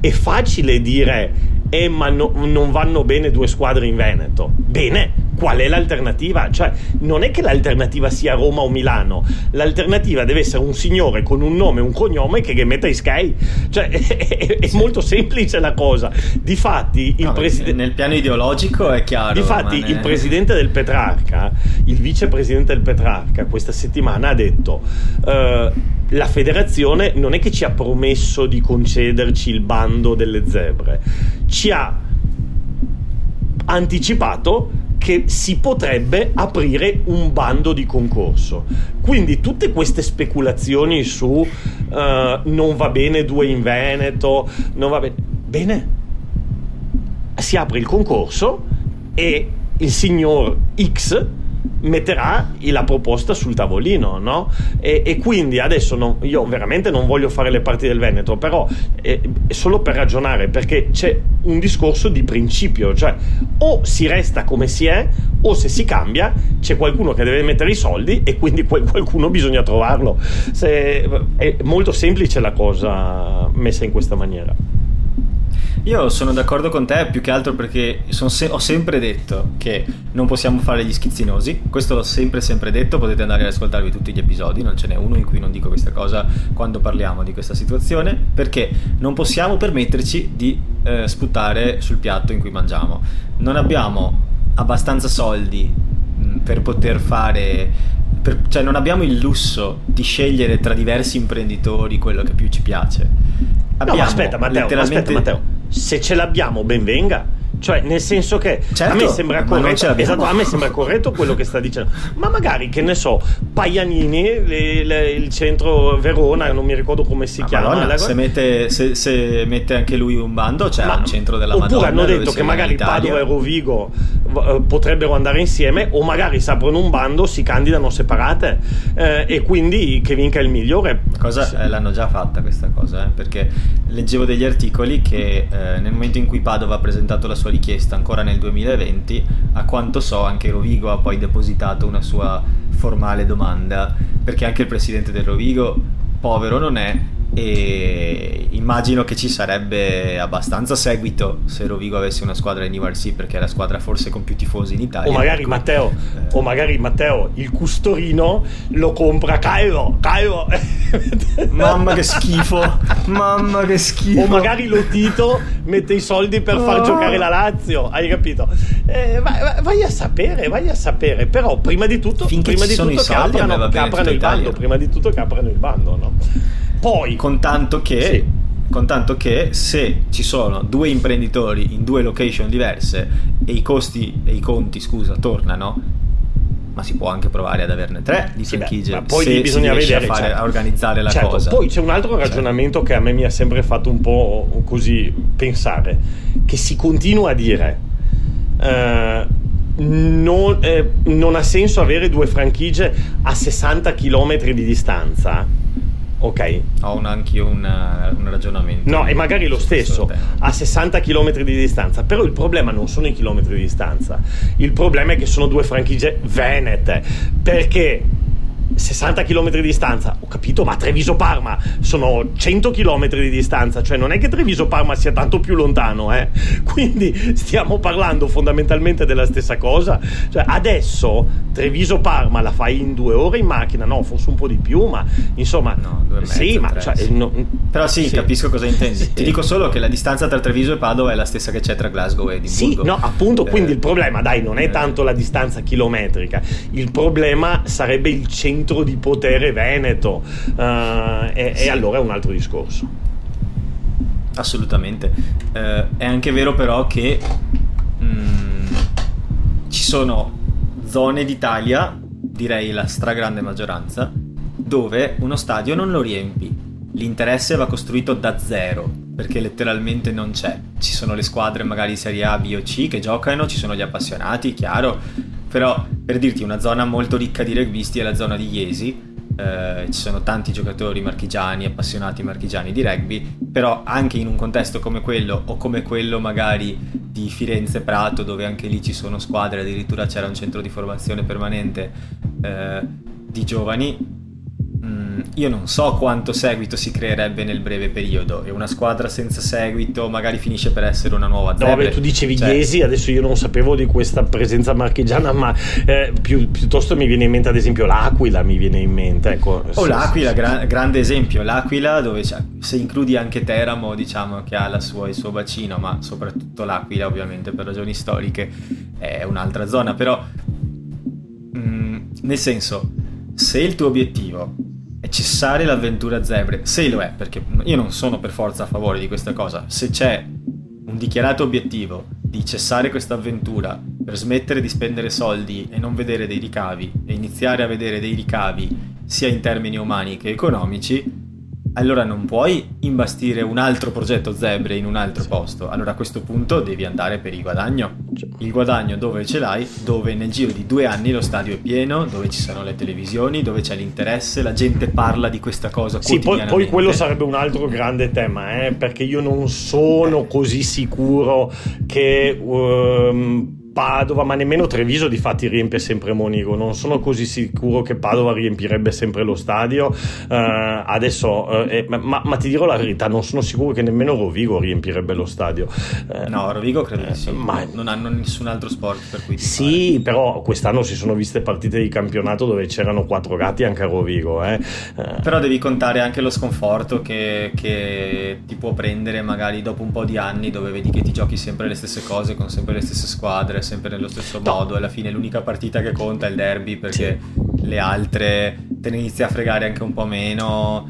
è facile dire eh ma no, non vanno bene due squadre in Veneto. Bene, qual è l'alternativa? Cioè, non è che l'alternativa sia Roma o Milano, l'alternativa deve essere un signore con un nome e un cognome che metta i Sky. Cioè, è, è, molto semplice la cosa. Difatti, il no, presidente. Nel piano ideologico è chiaro. Difatti, ne... il presidente del Petrarca, il vicepresidente del Petrarca, questa settimana ha detto. Uh, la federazione non è che ci ha promesso di concederci il bando delle zebre, ci ha anticipato che si potrebbe aprire un bando di concorso. Quindi tutte queste speculazioni su uh, non va bene due in Veneto, non va bene. Bene, si apre il concorso e il signor X metterà la proposta sul tavolino, no? E, e quindi adesso no, io veramente non voglio fare le parti del Veneto, però è, è solo per ragionare, perché c'è un discorso di principio, cioè o si resta come si è, o se si cambia c'è qualcuno che deve mettere i soldi e quindi quel qualcuno bisogna trovarlo. Se, è molto semplice la cosa messa in questa maniera. Io sono d'accordo con te più che altro perché se- ho sempre detto che non possiamo fare gli schizzinosi, questo l'ho sempre sempre detto, potete andare ad ascoltarvi tutti gli episodi, non ce n'è uno in cui non dico questa cosa quando parliamo di questa situazione, perché non possiamo permetterci di eh, sputare sul piatto in cui mangiamo. Non abbiamo abbastanza soldi mh, per poter fare per, cioè non abbiamo il lusso di scegliere tra diversi imprenditori quello che più ci piace. Abbiamo no, aspetta, Matteo, letteralmente... aspetta, Matteo se ce l'abbiamo ben venga cioè, nel senso che certo, a me sembra corretto, esatto, a me sembra corretto quello che sta dicendo. Ma magari, che ne so, Paianini, le, le, il centro Verona, non mi ricordo come si ma chiama. Madonna, se, mette, se, se, mette, anche lui un bando, c'è cioè un centro della oppure Madonna. Oppure hanno detto che magari Padova e Rovigo eh, potrebbero andare insieme o magari si aprono un bando, si candidano separate eh, e quindi che vinca il migliore. Cosa, eh, l'hanno già fatta questa cosa, eh, perché leggevo degli articoli che eh, nel momento in cui Padova ha presentato la sua richiesta ancora nel 2020, a quanto so anche Rovigo ha poi depositato una sua formale domanda, perché anche il presidente del Rovigo, povero non è, e immagino che ci sarebbe abbastanza seguito se Rovigo avesse una squadra in URC perché è la squadra forse con più tifosi in Italia o magari ecco. Matteo eh. o magari Matteo il custorino lo compra Cairo Cairo mamma che schifo mamma che schifo o magari lo Tito mette i soldi per far oh. giocare la Lazio hai capito eh, vai, vai, a sapere vai a sapere però prima di tutto Finché prima di tutto che aprono, che aprono il bando prima di tutto che aprono il bando no? Poi, con tanto che, sì. con tanto che se ci sono due imprenditori in due location diverse e i costi e i conti, scusa, tornano, ma si può anche provare ad averne tre di franchigie. Sì, ma poi se bisogna vedere a, fare, certo. a organizzare la certo, cosa. Poi c'è un altro certo. ragionamento certo. che a me mi ha sempre fatto un po' così pensare, che si continua a dire. Uh, non, eh, non ha senso avere due franchigie a 60 km di distanza Ok. Ho un, anch'io un, un, ragionamento. No, e magari lo stesso, a 60 km di distanza. Però il problema non sono i chilometri di distanza. Il problema è che sono due franchigie venete. Perché 60 km di distanza, ho capito, ma Treviso-Parma sono 100 km di distanza, cioè non è che Treviso-Parma sia tanto più lontano, eh? quindi stiamo parlando fondamentalmente della stessa cosa. Cioè, adesso Treviso-Parma la fai in due ore in macchina, no, forse un po' di più, ma insomma, no, due mezzo, sì, ma cioè, no, però sì, sì, capisco cosa intendi. Sì. Ti dico solo che la distanza tra Treviso e Padova è la stessa che c'è tra Glasgow e Edimburgo. Sì, no, appunto, eh, quindi il problema, dai, non è eh. tanto la distanza chilometrica, il problema sarebbe il centro centro di potere veneto uh, e, sì. e, allora è un altro discorso. Assolutamente. Uh, è anche vero però che mh, mm, ci sono zone d'Italia, direi la stragrande maggioranza, dove uno stadio non lo riempi. L'interesse va costruito da zero, perché letteralmente non c'è. Ci sono le squadre magari Serie A, B o C che giocano, ci sono gli appassionati, chiaro, però per dirti una zona molto ricca di rugbisti è la zona di Iesi, eh, ci sono tanti giocatori marchigiani, appassionati marchigiani di rugby, però anche in un contesto come quello o come quello magari di Firenze Prato, dove anche lì ci sono squadre, addirittura c'era un centro di formazione permanente eh, di giovani, io non so quanto seguito si creerebbe nel breve periodo e una squadra senza seguito magari finisce per essere una nuova Zebre. No, vabbè, tu dicevi cioè... Iesi, adesso io non sapevo di questa presenza marchigiana, ma eh, più, piuttosto mi viene in mente ad esempio l'Aquila, mi viene in mente. Ecco, oh, sì, l'Aquila. Gra- grande esempio, l'Aquila dove se includi anche Teramo diciamo che ha sua, il suo bacino, ma soprattutto l'Aquila ovviamente per ragioni storiche è un'altra zona, però mh, mm, nel senso se il tuo obiettivo cessare l'avventura zebre, se lo è, perché io non sono per forza a favore di questa cosa, se c'è un dichiarato obiettivo di cessare questa avventura per smettere di spendere soldi e non vedere dei ricavi e iniziare a vedere dei ricavi sia in termini umani che economici, allora non puoi imbastire un altro progetto zebre in un altro sì. posto. Allora a questo punto devi andare per il guadagno. Il guadagno dove ce l'hai? Dove nel giro di due anni lo stadio è pieno, dove ci sono le televisioni, dove c'è l'interesse, la gente parla di questa cosa. Sì, poi, poi, quello sarebbe un altro grande tema, eh? perché io non sono così sicuro che. Um, Padova, ma nemmeno Treviso di fatti riempie sempre Monigo. Non sono così sicuro che Padova riempirebbe sempre lo stadio. Uh, adesso, uh, eh, ma, ma, ti dirò la verità, non sono sicuro che nemmeno Rovigo riempirebbe lo stadio. Uh, no, Rovigo credo di sì. Ma non hanno nessun altro sport per cui. Sì, fare. però quest'anno si sono viste partite di campionato dove c'erano quattro gatti anche a Rovigo. Eh. Però devi contare anche lo sconforto che, che ti può prendere magari dopo un po' di anni dove vedi che ti giochi sempre le stesse cose con sempre le stesse squadre sempre nello stesso no. modo. Alla fine l'unica partita che conta è il derby perché sì. le altre te ne inizi a fregare anche un po' meno.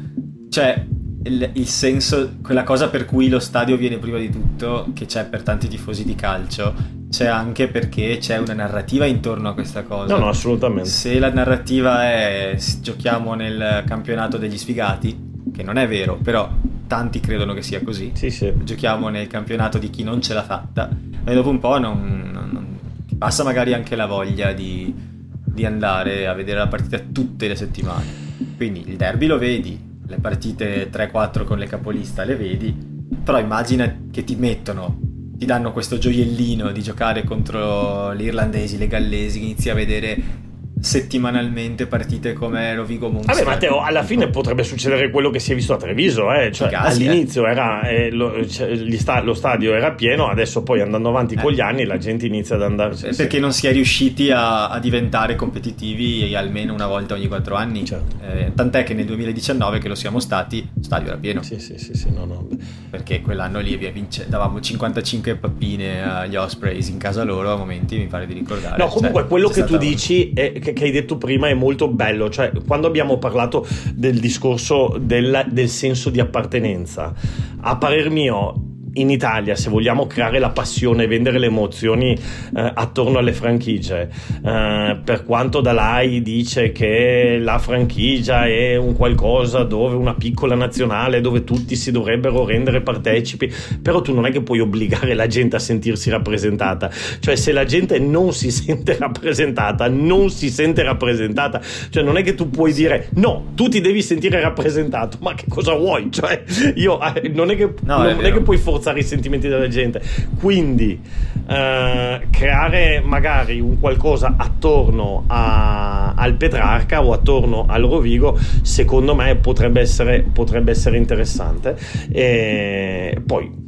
Cioè, il, il, senso, quella cosa per cui lo stadio viene prima di tutto, che c'è per tanti tifosi di calcio, c'è anche perché c'è una narrativa intorno a questa cosa. No, no, assolutamente. Se la narrativa è giochiamo nel campionato degli sfigati, che non è vero, però tanti credono che sia così. Sì, sì. Giochiamo nel campionato di chi non ce l'ha fatta e dopo un po' non, non, passa magari anche la voglia di, di andare a vedere la partita tutte le settimane. Quindi il derby lo vedi, le partite 3-4 con le capolista le vedi, però immagina che ti mettono, ti danno questo gioiellino di giocare contro gli irlandesi, le gallesi, inizi a vedere settimanalmente partite come Rovigo Monza. Vabbè, Matteo, alla fine potrebbe succedere quello che si è visto a Treviso, eh? cioè, casi, all'inizio eh. Era, eh, lo, cioè, sta, lo, stadio era pieno, adesso poi andando avanti eh. con gli anni la gente inizia ad andarci. Perché non si è riusciti a, a, diventare competitivi almeno una volta ogni quattro anni. Certo. Eh, tant'è che nel 2019 che lo siamo stati, lo stadio era pieno. Sì, sì, sì, sì no, no. Perché quell'anno lì vince, davamo 55 pappine agli Ospreys in casa loro a momenti, mi pare di ricordare. No, comunque cioè, quello che tu dici è che, che hai detto prima è molto bello, cioè quando abbiamo parlato del discorso del, del senso di appartenenza, a parer mio in Italia, se vogliamo creare la passione e vendere le emozioni eh, attorno alle franchigie, eh, per quanto Dalai dice che la franchigia è un qualcosa dove una piccola nazionale, dove tutti si dovrebbero rendere partecipi, però tu non è che puoi obbligare la gente a sentirsi rappresentata, cioè se la gente non si sente rappresentata, non si sente rappresentata, cioè non è che tu puoi dire no, tu ti devi sentire rappresentato, ma che cosa vuoi? Cioè io eh, non è che, no, non è, è che puoi forzare forzare i sentimenti della gente. Quindi eh, creare magari un qualcosa attorno a, al Petrarca o attorno al Rovigo, secondo me potrebbe essere, potrebbe essere interessante. E poi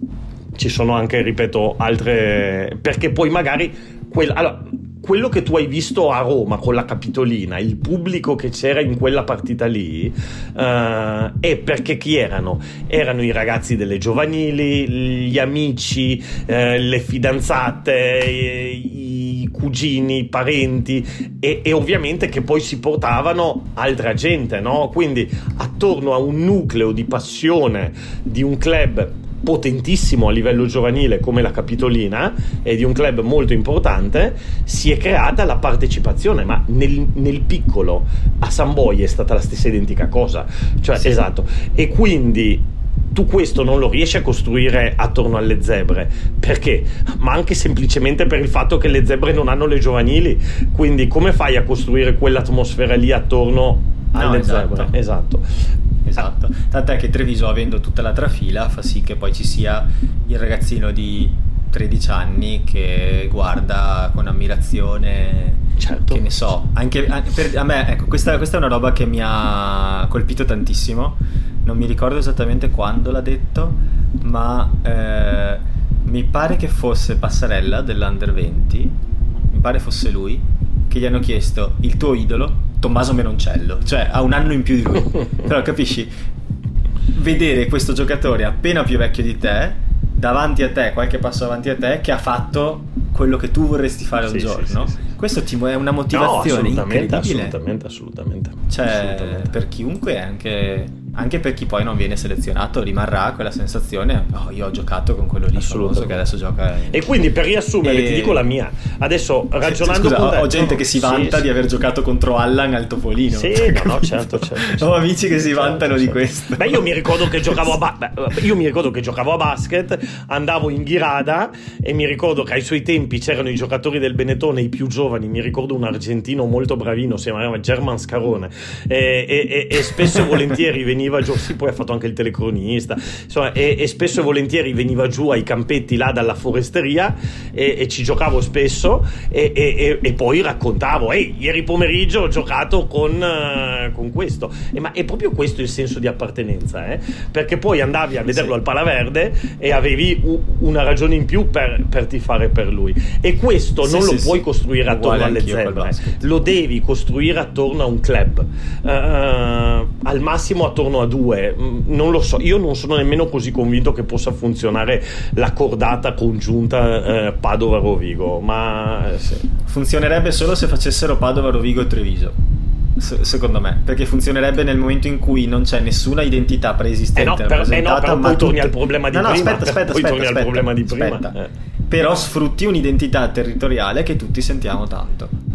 ci sono anche, ripeto, altre... perché poi magari... Quella, allora, quello che tu hai visto a Roma con la Capitolina, il pubblico che c'era in quella partita lì, uh, è perché chi erano? Erano i ragazzi delle giovanili, gli amici, uh, le fidanzate, i, i cugini, i parenti e, e, ovviamente che poi si portavano altra gente, no? Quindi attorno a un nucleo di passione di un club potentissimo a livello giovanile come la Capitolina e di un club molto importante, si è creata la partecipazione, ma nel, nel piccolo a San Boy è stata la stessa identica cosa, cioè sì. esatto, e quindi tu questo non lo riesci a costruire attorno alle zebre perché? Ma anche semplicemente per il fatto che le zebre non hanno le giovanili, quindi come fai a costruire quell'atmosfera lì attorno alle no, esatto. zebre? Esatto esatto. Tant'è che Treviso, avendo tutta la trafila, fa sì che poi ci sia il ragazzino di 13 anni che guarda con ammirazione. Certo. Che ne so, anche, anche per, a me, ecco, questa, questa, è una roba che mi ha colpito tantissimo. Non mi ricordo esattamente quando l'ha detto, ma eh, mi pare che fosse Passarella dell'Under 20. Mi pare fosse lui che gli hanno chiesto il tuo idolo Tommaso Menoncello, cioè ha un anno in più di lui. Però capisci, vedere questo giocatore appena più vecchio di te, davanti a te, qualche passo avanti a te, che ha fatto quello che tu vorresti fare un giorno. Sì, sì, Questo ti è una motivazione no, assolutamente, assolutamente, assolutamente. Cioè, assolutamente. per chiunque è anche anche per chi poi non viene selezionato rimarrà quella sensazione oh io ho giocato con quello lì famoso che adesso gioca e quindi per riassumere e... ti dico la mia. Adesso ragionando Scusa, con te, ho, gente che si vanta sì, di aver giocato contro Allan al Topolino. Sì no, no certo, certo, certo, ho amici che si certo, vantano certo. di questo. Beh io mi ricordo che giocavo a ba- io mi ricordo che giocavo a basket andavo in ghirada e mi ricordo che ai suoi tempi c'erano i giocatori del Benetton i più giovani mi ricordo un argentino molto bravino si chiamava German Scarone e, e, e, spesso e volentieri veniva giù sì poi ha fatto anche il telecronista, insomma, e, e, spesso e volentieri veniva giù ai campetti là dalla foresteria e, ci giocavo spesso e, poi raccontavo, ehi, ieri pomeriggio ho giocato con, uh, con questo. ma è proprio questo il senso di appartenenza, eh? perché poi andavi a vederlo sì. al Palaverde e avevi u- una ragione in più per, per tifare per lui. E questo sì, non sì, lo puoi costruire attorno alle zebre, lo devi costruire attorno a un club, uh, al massimo attorno a due non lo so, io non sono nemmeno così convinto che possa funzionare la cordata congiunta eh, Padova-Rovigo, ma... Sì. Funzionerebbe solo se facessero Padova-Rovigo e Treviso. secondo me, perché funzionerebbe nel momento in cui non c'è nessuna identità preesistente. Eh no, per, eh no, però poi tutte... torni al problema di no, prima. No, aspetta, aspetta, poi aspetta, aspetta, Però sfrutti un'identità territoriale che tutti sentiamo tanto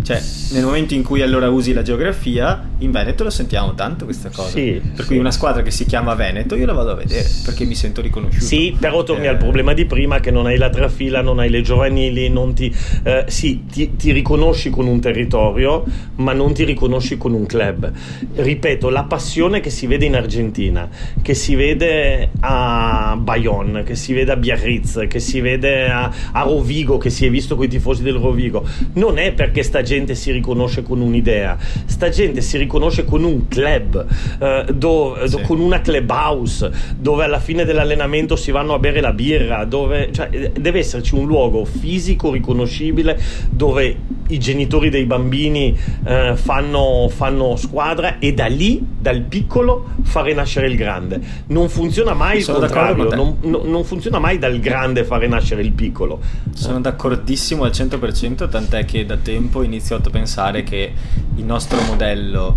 Cioè, nel momento in cui allora usi la geografia, in Veneto lo sentiamo tanto questa cosa. Sì, per sì. cui una squadra che si chiama Veneto io la vado a vedere perché mi sento riconosciuto. Sì, però torni Eh, al problema di prima che non hai la trafila, non hai le giovanili, non ti, eh, sì, ti, ti riconosci con un territorio, ma non ti riconosci con un club. Ripeto, la passione che si vede in Argentina, che si vede a Bayonne, che si vede a Biarritz, che si vede a, a Rovigo, che si è visto con i tifosi del Rovigo, non è perché sta gente si riconosce con un'idea, sta gente si riconosce con un club, eh, do- Sì. do- con una clubhouse, dove alla fine dell'allenamento si vanno a bere la birra, dove cioè, deve esserci un luogo fisico riconoscibile dove i genitori dei bambini eh, fanno, fanno squadra e da lì, dal piccolo, fare nascere il grande. Non funziona mai il Sono d'accordo contrario, con non, non- funziona mai dal grande fare nascere il piccolo. Sono d'accordissimo al 100%, tant'è che da tempo ho iniziato a pensare che il nostro modello,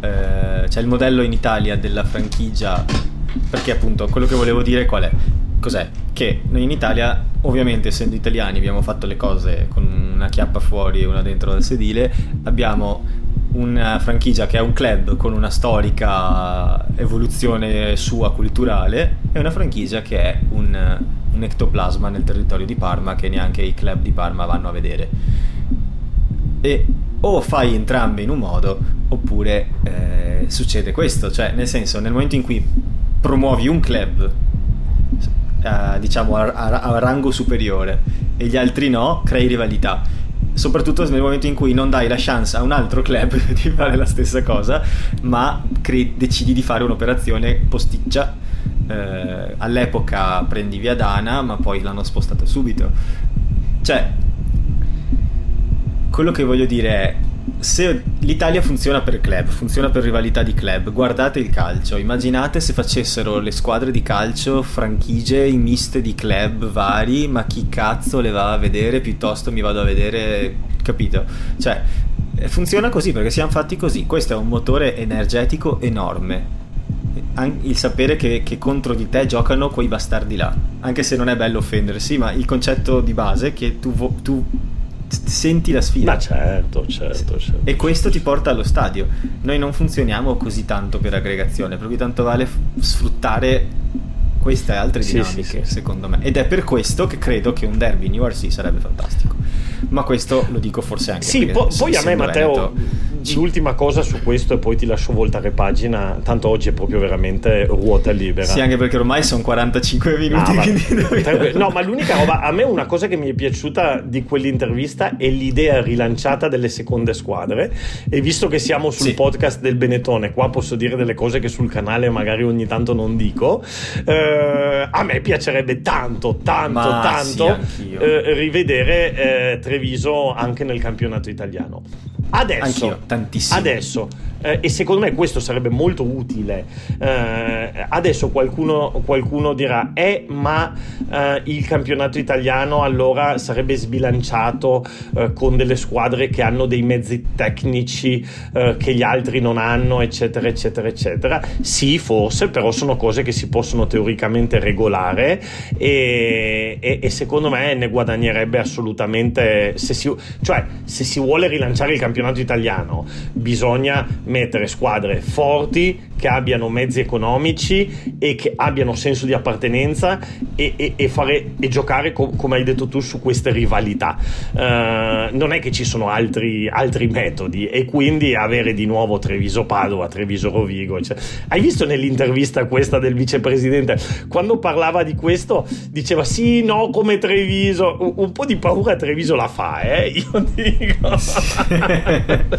eh, cioè il modello in Italia della franchigia, perché appunto quello che volevo dire qual è? Cos'è? Che noi in Italia, ovviamente essendo italiani, abbiamo fatto le cose con una chiappa fuori e una dentro dal sedile, abbiamo una franchigia che è un club con una storica evoluzione sua culturale e una franchigia che è un, un ectoplasma nel territorio di Parma che neanche i club di Parma vanno a vedere. E o fai entrambe in un modo oppure eh, succede questo, cioè nel senso nel momento in cui promuovi un club eh, diciamo a, a- a rango superiore e gli altri no, crei rivalità. Soprattutto nel momento in cui non dai la chance a un altro club di fare la stessa cosa, ma cre- decidi di fare un'operazione posticcia. Eh, all'epoca prendi via Dana, ma poi l'hanno spostato subito. Cioè, quello che voglio dire è se l'Italia funziona per club, funziona per rivalità di club, guardate il calcio, immaginate se facessero le squadre di calcio franchigie miste di club vari, ma chi cazzo le va a vedere piuttosto mi vado a vedere, capito? Cioè, funziona così perché siamo fatti così, questo è un motore energetico enorme. Il sapere che, che contro di te giocano quei bastardi là, anche se non è bello offendersi, ma il concetto di base è che tu, vo- tu senti la sfida. Ma certo, certo, certo. E questo ti porta allo stadio. Noi non funzioniamo così tanto per aggregazione, cui tanto vale f- sfruttare queste altre Sì, dinamiche, sì, sì. secondo me. Ed è per questo che credo che un derby in URC sarebbe fantastico. Ma questo lo dico forse anche Sì, po- poi a me Matteo, Veneto, l'ultima cosa su questo e poi ti lascio voltare pagina, tanto oggi è proprio veramente ruota libera. Sì, anche perché ormai sono 45 Ah, minuti. ma- dobbiamo- tranquillo. no, ma l'unica roba, a me una cosa che mi è piaciuta di quell'intervista è l'idea rilanciata delle seconde squadre. E visto che siamo sul Sì. podcast del Benetone, qua posso dire delle cose che sul canale magari ogni tanto non dico. eh, a me piacerebbe tanto, tanto, Ma tanto sì, eh, rivedere eh, Treviso anche nel campionato italiano. Adesso, Anch'io, tantissimo. adesso eh, e secondo me questo sarebbe molto utile. Eh, adesso qualcuno, qualcuno dirà: Eh, ma eh, il campionato italiano allora sarebbe sbilanciato eh, con delle squadre che hanno dei mezzi tecnici eh, che gli altri non hanno, eccetera, eccetera, eccetera. Sì, forse, però sono cose che si possono teoricamente regolare e, e- e secondo me ne guadagnerebbe assolutamente. Se si, cioè, se si vuole rilanciare il campionato italiano, bisogna mettere squadre forti che abbiano mezzi economici e che abbiano senso di appartenenza e, e- e fare, e giocare, co- come hai detto tu, su queste rivalità. Eh, non è che ci sono altri, altri metodi e quindi avere di nuovo Treviso Padova, Treviso Rovigo. cioè- Hai visto nell'intervista questa del vicepresidente quando parlava di questo diceva sì, no, come Treviso, un, un po' di paura Treviso la fa, eh? Io dico.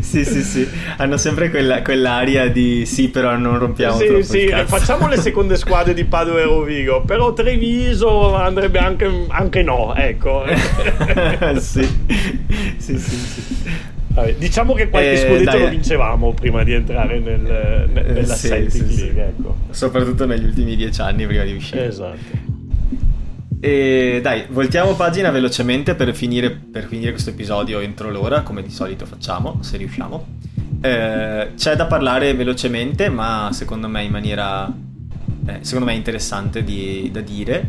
sì, sì, sì. Hanno sempre quella, quell'aria di sì, però non rompiamo Sì, sì, facciamo le seconde squadre di Padova e Rovigo, però Treviso andrebbe anche, anche no, ecco. sì. sì, sì, sì. Vabbè, diciamo che qualche Eh, scudetto dai, lo vincevamo prima di entrare nel, nel- Eh, nella sì, Celtic sì. League, ecco. Soprattutto negli ultimi dieci anni prima di uscire. Esatto. E dai, voltiamo pagina velocemente per finire, per finire questo episodio entro l'ora, come di solito facciamo, se riusciamo. Eh, c'è da parlare velocemente, ma secondo me in maniera eh, secondo me interessante di- da dire,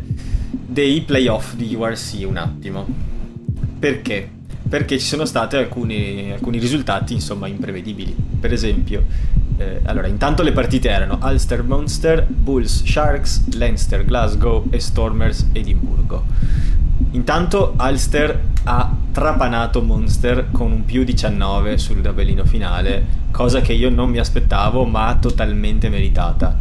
dei playoff di URC un attimo. Perché? Perché ci sono stati alcuni, alcuni risultati insomma imprevedibili. Per esempio, eh, allora intanto le partite erano Ulster Monster, Bulls Sharks, Leinster Glasgow e Stormers Edimburgo. Intanto Ulster ha trapanato Monster con un più 19 sul tabellino finale, cosa che io non mi aspettavo ma totalmente meritata.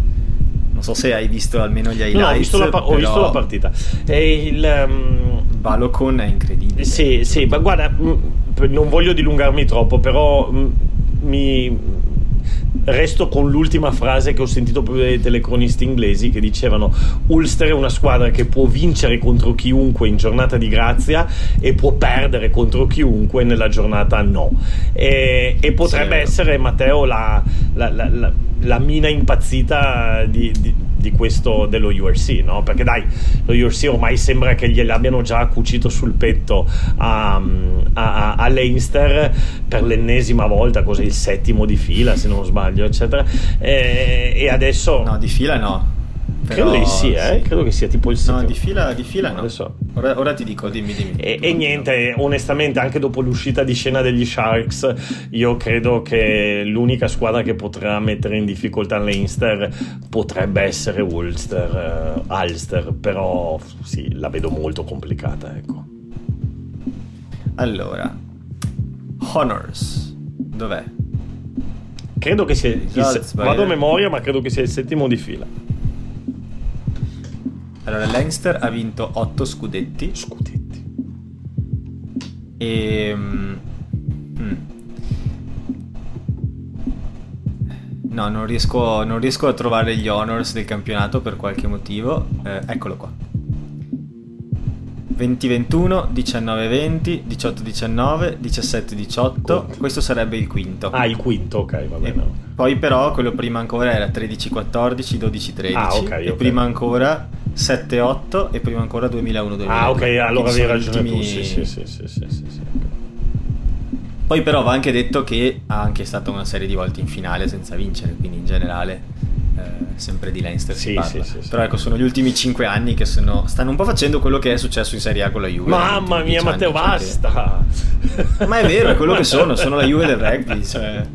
Non so se hai visto almeno gli highlights. No, ho visto la, pa- ho visto la partita. E il, um... Balocon è incredibile. Sì, sì, ma guarda, mm, non voglio dilungarmi troppo, però mm, mi resto con l'ultima frase che ho sentito proprio dai telecronisti inglesi che dicevano Ulster è una squadra che può vincere contro chiunque in giornata di grazia e può perdere contro chiunque nella giornata no e, e potrebbe sì, essere Matteo la, la, la, la mina impazzita di, di di questo dello URC, no? Perché dai, lo URC ormai sembra che gliel'abbiano già cucito sul petto a, a, a Leinster per l'ennesima volta, cos'è il settimo di fila se non sbaglio, eccetera. E, e adesso... No, di fila no. Però, credo che sia, eh? credo che sia tipo il sito. No, di fila, di fila no. So. Ora, ora, ti dico, dimmi, dimmi. E, e, niente, onestamente, anche dopo l'uscita di scena degli Sharks, io credo che l'unica squadra che potrà mettere in difficoltà Leinster potrebbe essere Ulster, uh, Ulster, però sì, la vedo molto complicata, ecco. Allora, Honors, dov'è? Credo che sia il, il, vado a memoria, ma credo che sia il settimo di fila. Allora, Leinster ha vinto 8 scudetti. Scudetti. E... Mm, no, non riesco, non riesco, a trovare gli honors del campionato per qualche motivo. Eh, eccolo qua. 20-21, 19-20, 18-19, 17-18. Questo sarebbe il quinto. Ah, il quinto, ok, va bene. E poi però quello prima ancora era 13-14, 12-13. Ah, ok. E okay. prima ancora 7-8 e prima ancora 2001-2002. Ah, ok, allora avevi ragione ultimi... tu. Sì, sì, sì, sì, sì, sì, sì. Poi però va anche detto che ha anche stata una serie di volte in finale senza vincere, quindi in generale eh, sempre di Leinster sì, sì, sì, Però ecco, sono gli ultimi 5 anni che sono, stanno un po' facendo quello che è successo in Serie A con la Juve. Mamma mia, Matteo, basta! Ma è vero, è quello che sono, sono la Juve del rugby, cioè...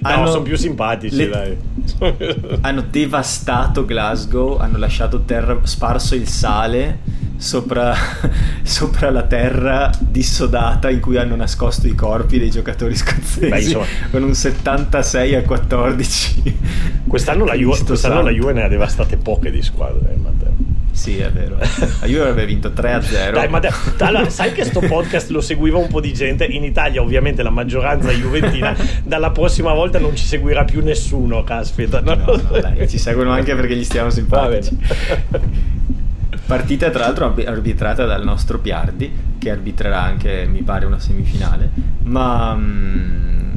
Hanno, sono più simpatici, le... dai. hanno devastato Glasgow, hanno lasciato terra, sparso il sale sopra, sopra, la terra dissodata in cui hanno nascosto i corpi dei giocatori scozzesi Beh, insomma, con un 76 a 14. Quest'anno, la Juve, quest'anno la Juve ne ha devastate poche di squadre, eh, Matteo. Sì, è vero. La Juve avrebbe vinto 3 a 0. Dai, Matteo, allora, sai che sto podcast lo seguiva un po' di gente. In Italia, ovviamente, la maggioranza juventina. Dalla prossima volta non ci seguirà più nessuno, caspita. No, no, no dai, ci seguono anche perché gli stiamo simpatici. Partita tra l'altro arbitrata dal nostro Piardi, che arbitrerà anche, mi pare, una semifinale, ma mh,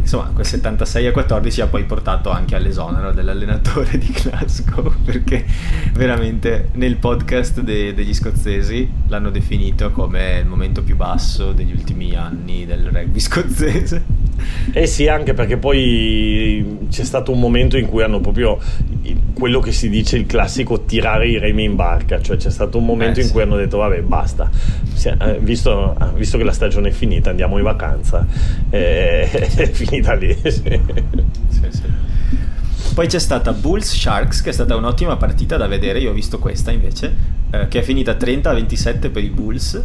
insomma quel 76 a 14 ha poi portato anche all'esonero dell'allenatore di Glasgow, perché veramente nel podcast de- degli scozzesi l'hanno definito come il momento più basso degli ultimi anni del rugby scozzese. Eh sì, anche perché poi c'è stato un momento in cui hanno proprio quello che si dice il classico tirare i remi in barca, cioè c'è stato un momento eh, in sì. cui hanno detto vabbè basta, eh, visto, visto, che la stagione è finita andiamo in vacanza, eh, è finita lì. sì. Sì. Poi c'è stata Bulls Sharks che è stata un'ottima partita da vedere, io ho visto questa invece, eh, che è finita 30-27 per i Bulls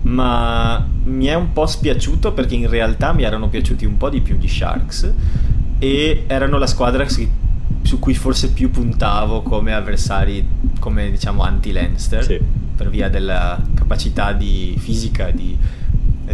ma mi è un po' spiaciuto perché in realtà mi erano piaciuti un po' di più gli Sharks e erano la squadra su cui forse più puntavo come avversari, come diciamo anti-Leinster, sì. per via della capacità di fisica di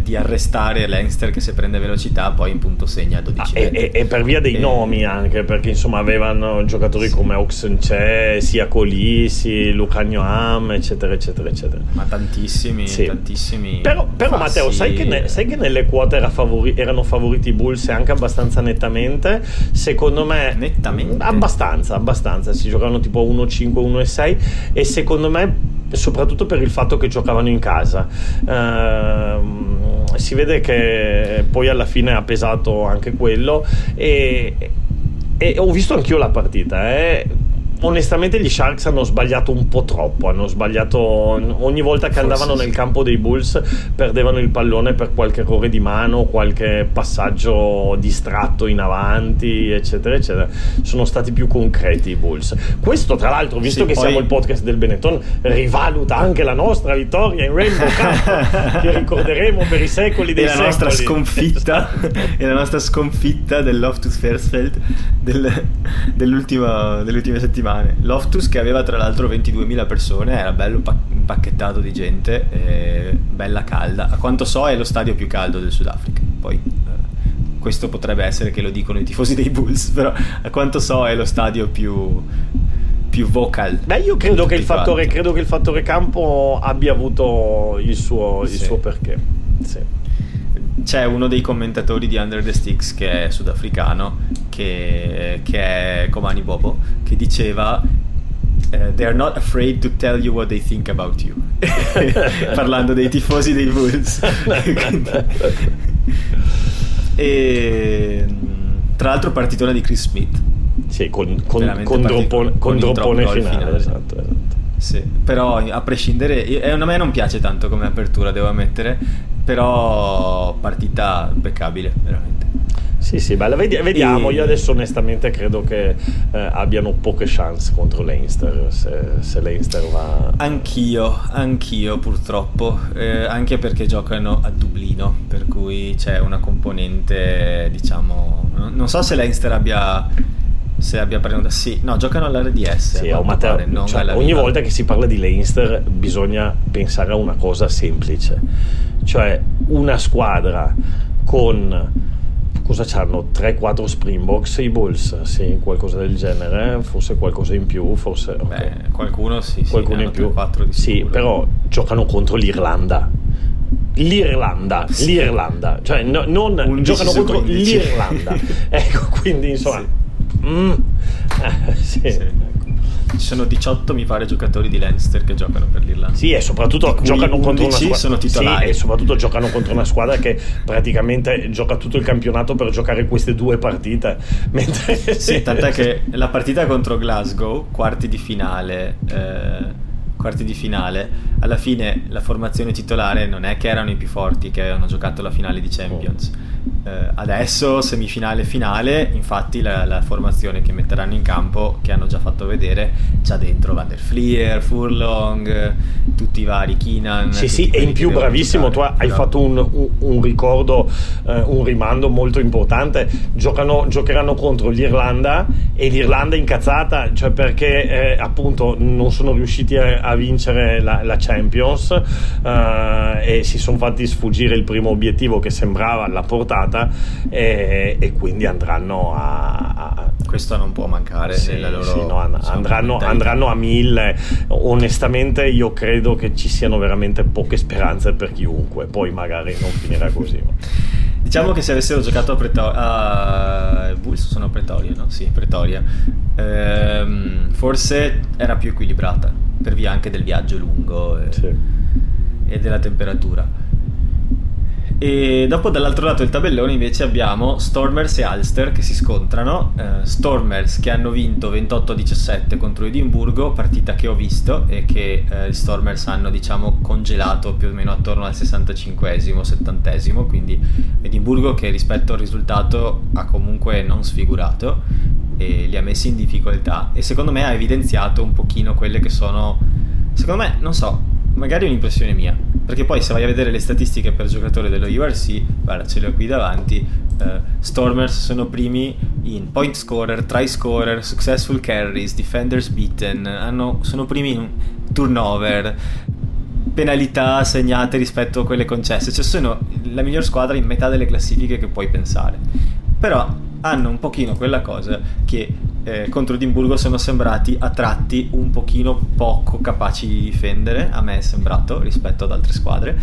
di arrestare Leinster che se prende velocità poi in punto segna 12 ah, e, e, per via dei e... nomi anche perché insomma avevano giocatori sì. come Oxenche sia Colisi, Lucagno Am eccetera eccetera eccetera. Ma tantissimi sì. tantissimi però, però Matteo sai che, ne, sai che, nelle quote era favori, erano favoriti i Bulls anche abbastanza nettamente? Secondo me nettamente. abbastanza abbastanza. Si giocavano tipo 1-5 1-6 e secondo me soprattutto per il fatto che giocavano in casa. Uh, si vede che poi alla fine ha pesato anche quello e, e ho visto anch'io la partita. Eh. Onestamente gli Sharks hanno sbagliato un po' troppo, hanno sbagliato ogni volta che Forse andavano sì. nel campo dei Bulls perdevano il pallone per qualche errore di mano, qualche passaggio distratto in avanti, eccetera, eccetera. Sono stati più concreti i Bulls. Questo tra l'altro, visto sì, che poi... siamo il podcast del Benetton, rivaluta anche la nostra vittoria in Rainbow Cup che ricorderemo per i secoli dei e secoli. La nostra sconfitta, e la nostra sconfitta del Loftus Versfeld del, delle ultime settimane. Loftus che aveva tra l'altro 22.000 persone, era bello impacchettato di gente, bella calda. A quanto so è lo stadio più caldo del Sudafrica. Poi eh, questo potrebbe essere che lo dicono i tifosi dei Bulls, però a quanto so è lo stadio più, più vocal. Beh, io credo che, fattore, credo che, il fattore, campo abbia avuto il suo, sì. il suo perché. Sì. C'è uno dei commentatori di Under the Sticks che è sudafricano, che, che è Komani Bobo, che diceva Uh, they are not afraid to tell you what they think about you. Parlando dei tifosi dei Bulls. e tra l'altro partitona di Chris Smith. Sì, con, con, con, droppone, con droppone finale. finale. Esatto, esatto. Sì, però a prescindere, eh, a me non piace tanto come apertura, devo ammettere, però partita impeccabile, veramente. Sì, sì, bella. vediamo. E... Io adesso onestamente credo che eh, abbiano poche chance contro Leinster se, se Leinster va. Anch'io, anch'io purtroppo. Eh, anche perché giocano a Dublino, per cui c'è una componente, diciamo. Non so se Leinster abbia se abbia prenotato sì no giocano all'RDS sì, Matteo, pare, cioè, ogni volta che si parla di Leinster bisogna pensare a una cosa semplice cioè una squadra con cosa c'hanno? 3-4 Springboks i Bulls, sì, qualcosa del genere, forse qualcosa in più, forse... Okay. Beh, qualcuno sì, qualcuno sì, in più. 4 di sì, però giocano contro l'Irlanda. L'Irlanda, sì. l'Irlanda, cioè no, non giocano contro 15. l'Irlanda. ecco, quindi insomma... Sì. Mm, eh, sì. Ci sono 18, mi pare, giocatori di Leinster che giocano per l'Irlanda. Sì, e soprattutto giocano contro una squadra. sono titolari. Sì, e soprattutto giocano contro una squadra che praticamente gioca tutto il campionato per giocare queste due partite. Mentre... Sì, tant'è che la partita contro Glasgow, quarti di finale. Eh, quarti di finale, alla fine la formazione titolare non è che erano i più forti che avevano giocato la finale di Champions. Oh eh, adesso semifinale finale, infatti la, la, formazione che metteranno in campo, che hanno già fatto vedere, c'ha dentro Van der Fleer, Furlong, tutti i vari Keenan. Sì, sì, e in più bravissimo, tu hai però... fatto un, un, un ricordo, eh, un rimando molto importante. Giocano, giocheranno contro l'Irlanda e l'Irlanda incazzata, cioè perché eh, appunto non sono riusciti a, a vincere la, la Champions eh, e si sono fatti sfuggire il primo obiettivo che sembrava la portata puntata e, e quindi andranno a, a, questo non può mancare sì, nella loro sì, no, andranno, andranno, a mille onestamente io credo che ci siano veramente poche speranze per chiunque poi magari non finirà così diciamo che se avessero giocato a Pretoria uh, Bulls sono Pretoria no? sì Pretoria ehm, forse era più equilibrata per via anche del viaggio lungo e, sì. e della temperatura e dopo dall'altro lato del tabellone invece abbiamo Stormers e Ulster che si scontrano. Uh, Stormers che hanno vinto 28-17 contro Edimburgo, partita che ho visto e che uh, gli Stormers hanno diciamo congelato più o meno attorno al 65esimo, 70esimo, quindi Edimburgo che rispetto al risultato ha comunque non sfigurato e li ha messi in difficoltà e secondo me ha evidenziato un pochino quelle che sono, secondo me, non so, magari è un'impressione mia, perché poi se vai a vedere le statistiche per giocatore dello URC, guarda, ce le ho qui davanti, uh, Stormers sono primi in point scorer, try scorer, successful carries, defenders beaten, hanno, sono primi in turnover, penalità segnate rispetto a quelle concesse, cioè sono la miglior squadra in metà delle classifiche che puoi pensare. Però hanno un pochino quella cosa che eh, contro Edimburgo sono sembrati a tratti un pochino poco capaci di difendere, a me è sembrato rispetto ad altre squadre.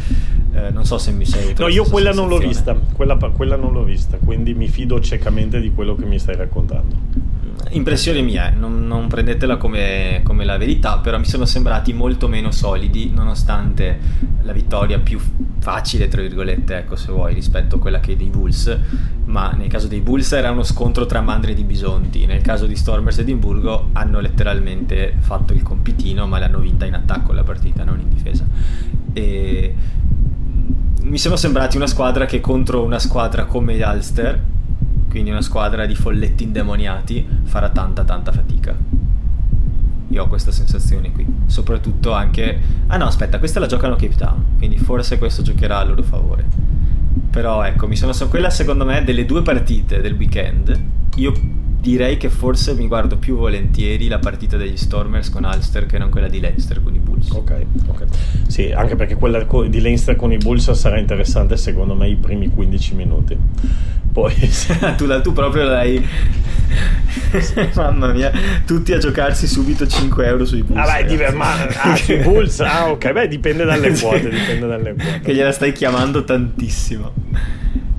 Eh, non so se mi sei... No, io quella non l'ho vista, quella, quella non l'ho vista, quindi mi fido ciecamente di quello che mi stai raccontando. Impressione mia, non, non prendetela come, come, la verità, però mi sono sembrati molto meno solidi nonostante la vittoria più facile, tra virgolette, ecco se vuoi, rispetto a quella che dei Bulls, ma nel caso dei Bulls era uno scontro tra mandri di bisonti, nel caso di Stormers Edimburgo hanno letteralmente fatto il compitino, ma l'hanno vinta in attacco la partita, non in difesa. E mi sono sembrati una squadra che contro una squadra come gli Ulster quindi una squadra di folletti indemoniati farà tanta tanta fatica. Io ho questa sensazione qui, soprattutto anche... Ah no, aspetta, questa la giocano Cape Town, quindi forse questo giocherà a loro favore. Però ecco, mi sono... quella secondo me delle due partite del weekend, io direi che forse mi guardo più volentieri la partita degli Stormers con Ulster che non quella di Leinster con i Bulls. Ok, ok. Sì, anche perché quella di Leinster con i Bulls sarà interessante secondo me i primi 15 minuti. Poi tu, tu, proprio l'hai mamma mia tutti a giocarsi subito 5 euro sui Bulls ah, beh, div- ma, ah, sui Bulls? Ah ok. Beh dipende dalle quote dipende dalle quote. Che gliela stai chiamando tantissimo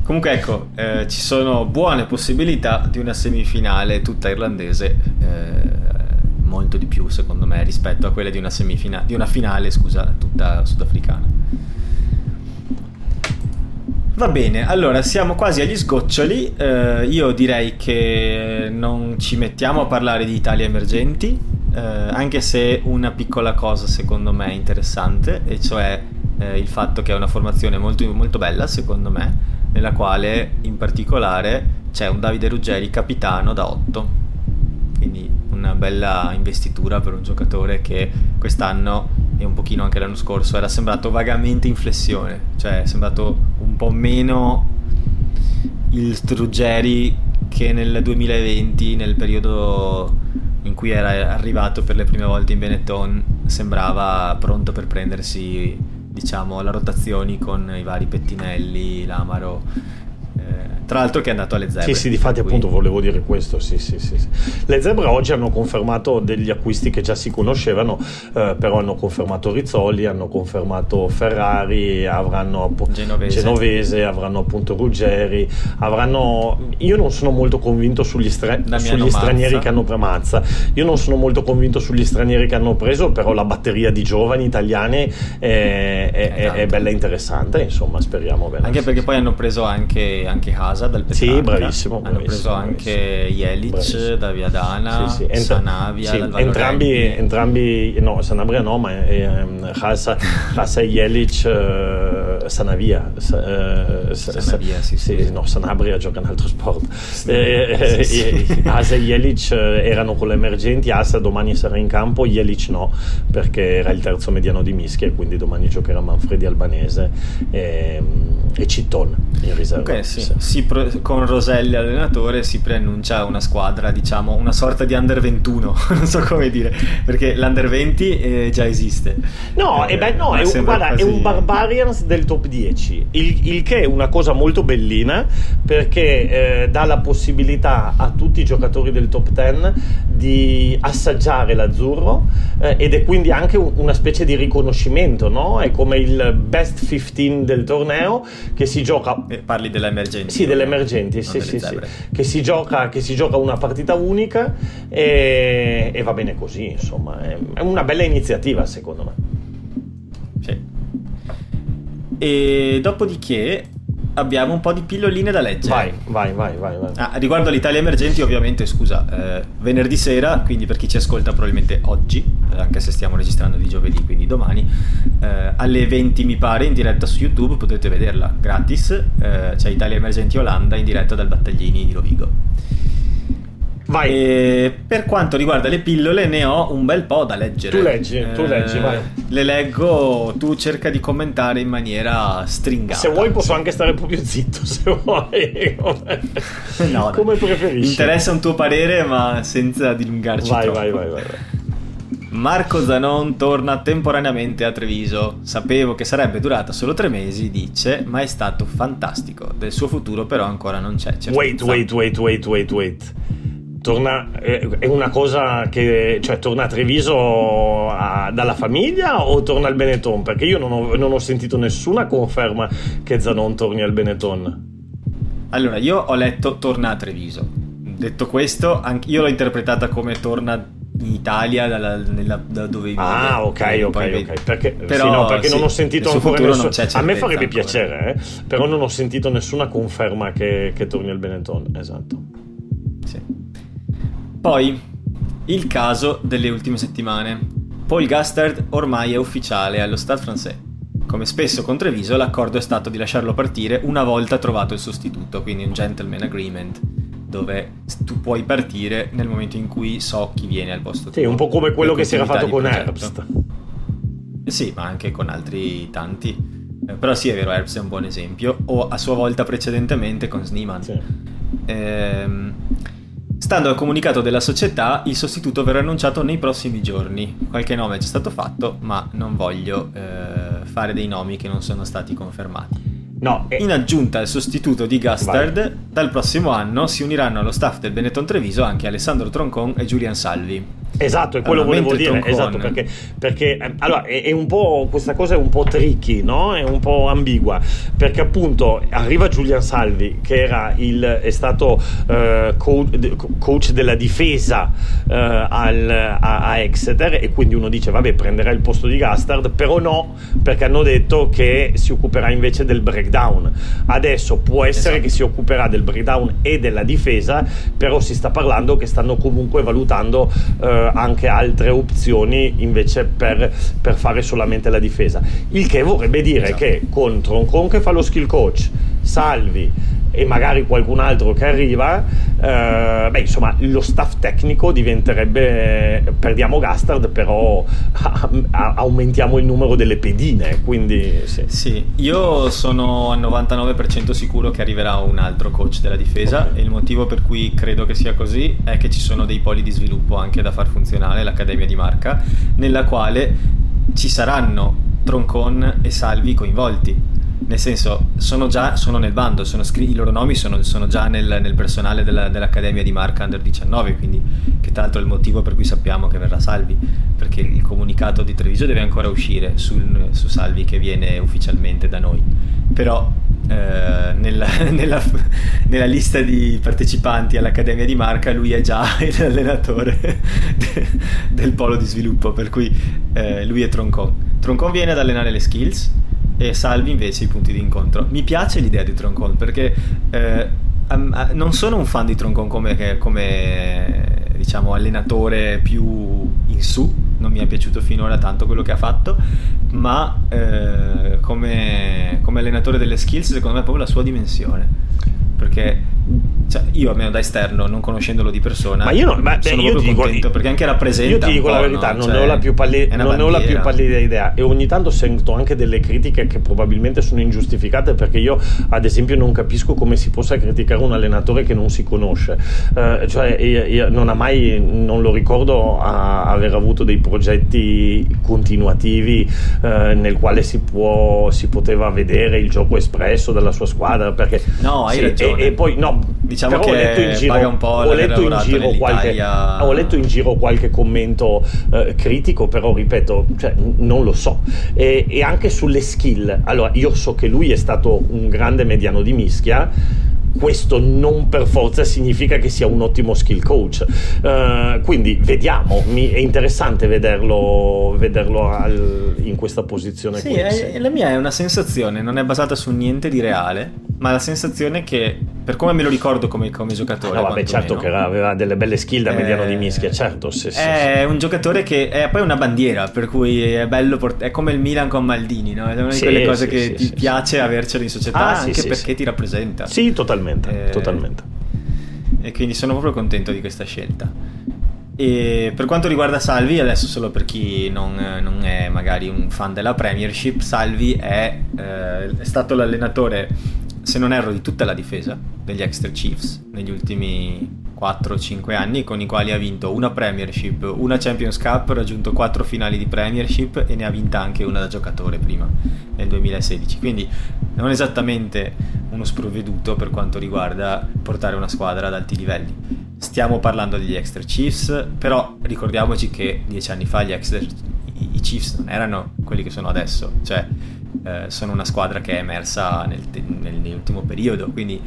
comunque ecco eh, ci sono buone possibilità di una semifinale tutta irlandese eh, molto di più secondo me rispetto a quelle di una semifinale di una finale scusa tutta sudafricana Va bene, allora siamo quasi agli sgoccioli. Eh, io direi che non ci mettiamo a parlare di Italia emergenti, eh, anche se una piccola cosa secondo me è interessante, e cioè eh, il fatto che è una formazione molto, molto bella, secondo me, nella quale in particolare c'è un Davide Ruggeri capitano da 8. Quindi una bella investitura per un giocatore che quest'anno e un pochino anche l'anno scorso era sembrato vagamente in flessione, cioè è sembrato un po' meno il Struggeri che nel 2020, nel periodo in cui era arrivato per le prime volte in Benetton, sembrava pronto per prendersi diciamo la rotazioni con i vari pettinelli, l'Amaro tra l'altro che è andato alle Zebre. Sì, sì, difatti quindi... appunto volevo dire questo, sì, sì, sì, sì. Le Zebre oggi hanno confermato degli acquisti che già si conoscevano, eh, però hanno confermato Rizzoli, hanno confermato Ferrari, avranno appunto Genovese. Genovese, avranno appunto Ruggeri, avranno... Io non sono molto convinto sugli, stra... sugli stranieri che hanno preso Mazza, io non sono molto convinto sugli stranieri che hanno preso, però la batteria di giovani italiani è, è, è, è bella interessante, insomma speriamo bene. Anche perché poi hanno preso anche, anche Haas casa dal Petrarca. Sì, bravissimo. Hanno bravissimo, preso anche Jelic da Viadana, sì, sì. Ent- Sanavia sì, entrambi, entrambi, no, Sanabria no, ma ehm, Hasa e Jelic uh, Sanavia. Uh, Sanavia, sì, sì. No, Sanabria gioca un altro sport. Eh, eh, Hasa e Jelic erano con le emergenti, Hasa domani sarà in campo, Jelic no, perché era il terzo mediano di Mischia e quindi domani giocherà Manfredi Albanese e, ehm, e Citton in riserva. Ok, sì. sì con Roselli allenatore si preannuncia una squadra, diciamo, una sorta di under 21, non so come dire, perché l'under 20 eh, già esiste. No, eh, beh, no è, un, guarda, quasi... è, un, Barbarians del top 10, il, il, che è una cosa molto bellina perché eh, dà la possibilità a tutti i giocatori del top 10 di assaggiare l'azzurro eh, ed è quindi anche un, una specie di riconoscimento, no? È come il best 15 del torneo che si gioca... Eh, parli dell'emergenza. Sì, delle emergenti, sì, sì, sì. Che, si gioca, che si gioca una partita unica e, e va bene così, insomma, è, è una bella iniziativa secondo me. Sì. E dopodiché abbiamo un po' di pilloline da leggere. Vai, vai, vai, vai. vai. Ah, riguardo all'Italia emergenti, ovviamente, scusa, eh, venerdì sera, quindi per chi ci ascolta probabilmente oggi, eh, anche se stiamo registrando di giovedì, quindi domani, eh, alle 20 mi pare, in diretta su YouTube, potete vederla gratis, eh, c'è Italia emergenti Olanda in diretta dal Battaglini di Rovigo. Vai. E per quanto riguarda le pillole, ne ho un bel po' da leggere. Tu leggi, eh, tu leggi, vai. Le leggo, tu cerca di commentare in maniera stringata. Se vuoi, posso anche stare un po' più zitto. Se vuoi, no, come preferisci. Interessa un tuo parere, ma senza dilungarci. Vai, troppo. vai, vai, vai. vai. Marco Zanon torna temporaneamente a Treviso. Sapevo che sarebbe durata solo tre mesi, dice, ma è stato fantastico. Del suo futuro però ancora non c'è. Certezza. Wait, wait, wait, wait, wait, wait torna, è una cosa che cioè, torna a Treviso a, dalla famiglia o torna al Benetton? Perché io non ho, non ho, sentito nessuna conferma che Zanon torni al Benetton. Allora, io ho letto torna a Treviso. detto questo, io l'ho interpretata come torna in Italia da, nella, da dove vive. Ah, ok, ok, ok. Perché, però, sì, no, perché sì, non ho sentito ancora nessun... A me farebbe ancora. piacere, eh? però non ho sentito nessuna conferma che, che torni al Benetton. Esatto. Sì. Poi, il caso delle ultime settimane. Paul Gastard ormai è ufficiale allo Stade français. Come spesso con Treviso, l'accordo è stato di lasciarlo partire una volta trovato il sostituto, quindi un gentleman agreement dove tu puoi partire nel momento in cui so chi viene al posto tuo. Sì, un po' come quello che si era fatto con Herbst. Sì, ma anche con altri tanti. Eh, però sì, è vero, Herbst è un buon esempio. O a sua volta precedentemente con Sneeman. Sì. Ehm, stando al comunicato della società, il sostituto verrà annunciato nei prossimi giorni. Qualche nome è già stato fatto, ma non voglio eh, fare dei nomi che non sono stati confermati. No, eh. In aggiunta al sostituto di Gastard, Vai. dal prossimo anno si uniranno allo staff del Benetton Treviso anche Alessandro Troncon e Julian Salvi. Esatto, è quello allora, volevo dire. Esatto, perché, perché eh, allora, è, è, un po', questa cosa è un po' tricky, no? È un po' ambigua. Perché appunto arriva Julian Salvi, che era il, è stato uh, coach, coach, della difesa uh, al, a, a, Exeter, e quindi uno dice, vabbè, prenderà il posto di Gastard, però no, perché hanno detto che si occuperà invece del breakdown. Adesso può essere esatto. che si occuperà del breakdown e della difesa, però si sta parlando che stanno comunque valutando. Uh, anche altre opzioni invece per, per, fare solamente la difesa. Il che vorrebbe dire esatto. che con Troncon che fa lo skill coach, Salvi e magari qualcun altro che arriva, eh, beh, insomma, lo staff tecnico diventerebbe, perdiamo Gastard, però a, a, aumentiamo il numero delle pedine, quindi sì. Sì, io sono al 99% sicuro che arriverà un altro coach della difesa okay. e il motivo per cui credo che sia così è che ci sono dei poli di sviluppo anche da far funzionare, l'Accademia di Marca, nella quale ci saranno Troncon e Salvi coinvolti nel senso, sono già sono nel bando, sono scr- i loro nomi sono, sono già nel, nel personale della, dell'Accademia di Marca Under 19, quindi che tra l'altro è il motivo per cui sappiamo che verrà Salvi, perché il comunicato di Treviso deve ancora uscire sul, su Salvi che viene ufficialmente da noi. Però eh, nella, nella, nella, lista di partecipanti all'Accademia di Marca lui è già l'allenatore de, del polo di sviluppo, per cui eh, lui è Troncon. Troncon viene ad allenare le skills e Salvi invece i punti di incontro. Mi piace l'idea di Troncon perché eh, non sono un fan di Troncon come, come diciamo, allenatore più in su, non mi è piaciuto finora tanto quello che ha fatto, ma eh, come, come allenatore delle skills secondo me è proprio la sua dimensione. Perché cioè, io almeno da esterno, non conoscendolo di persona, ma io non, ma, sono beh, proprio dico, contento perché anche rappresenta. Io ti dico la verità, no? non, cioè, ne ho la più palli- non ho la più pallida idea. E ogni tanto sento anche delle critiche che probabilmente sono ingiustificate perché io, ad esempio, non capisco come si possa criticare un allenatore che non si conosce. Uh, cioè, io, io non ha mai, non lo ricordo, aver avuto dei progetti continuativi uh, nel quale si, può, si poteva vedere il gioco espresso dalla sua squadra. Perché, no, hai sì, ragione. E, e poi, no, diciamo Però che ho letto in giro, paga un po' ho letto in giro, qualche, ho letto in giro qualche commento eh, critico, però ripeto, cioè, non lo so. E, e anche sulle skill. Allora, io so che lui è stato un grande mediano di mischia questo non per forza significa che sia un ottimo skill coach. Uh, quindi vediamo, Mi, è interessante vederlo, vederlo al, in questa posizione. Sì, è, la mia è una sensazione, non è basata su niente di reale, ma la sensazione che, per come me lo ricordo come, come giocatore... Ah, no, vabbè, certo che aveva delle belle skill da eh, mediano di mischia, certo. Sì, sì, è sì. un giocatore che è poi una bandiera, per cui è bello, port- è come il Milan con Maldini, no? È una di quelle cose che ti piace avercelo in società ah, anche perché ti rappresenta. Sì, totalmente totalmente, eh, totalmente. E quindi sono proprio contento di questa scelta. E per quanto riguarda Salvi, adesso solo per chi non, non è magari un fan della Premiership, Salvi è, eh, è, stato l'allenatore, se non erro, di tutta la difesa degli Extra Chiefs negli ultimi 4-5 anni, con i quali ha vinto una Premiership, una Champions Cup, ha raggiunto 4 finali di Premiership e ne ha vinta anche una da giocatore prima, nel 2016. Quindi non esattamente uno sprovveduto per quanto riguarda portare una squadra ad alti livelli. Stiamo parlando degli Extra Chiefs, però ricordiamoci che dieci anni fa gli Extra, i Chiefs non erano quelli che sono adesso, cioè eh, sono una squadra che è emersa nel, nel, nell'ultimo periodo, quindi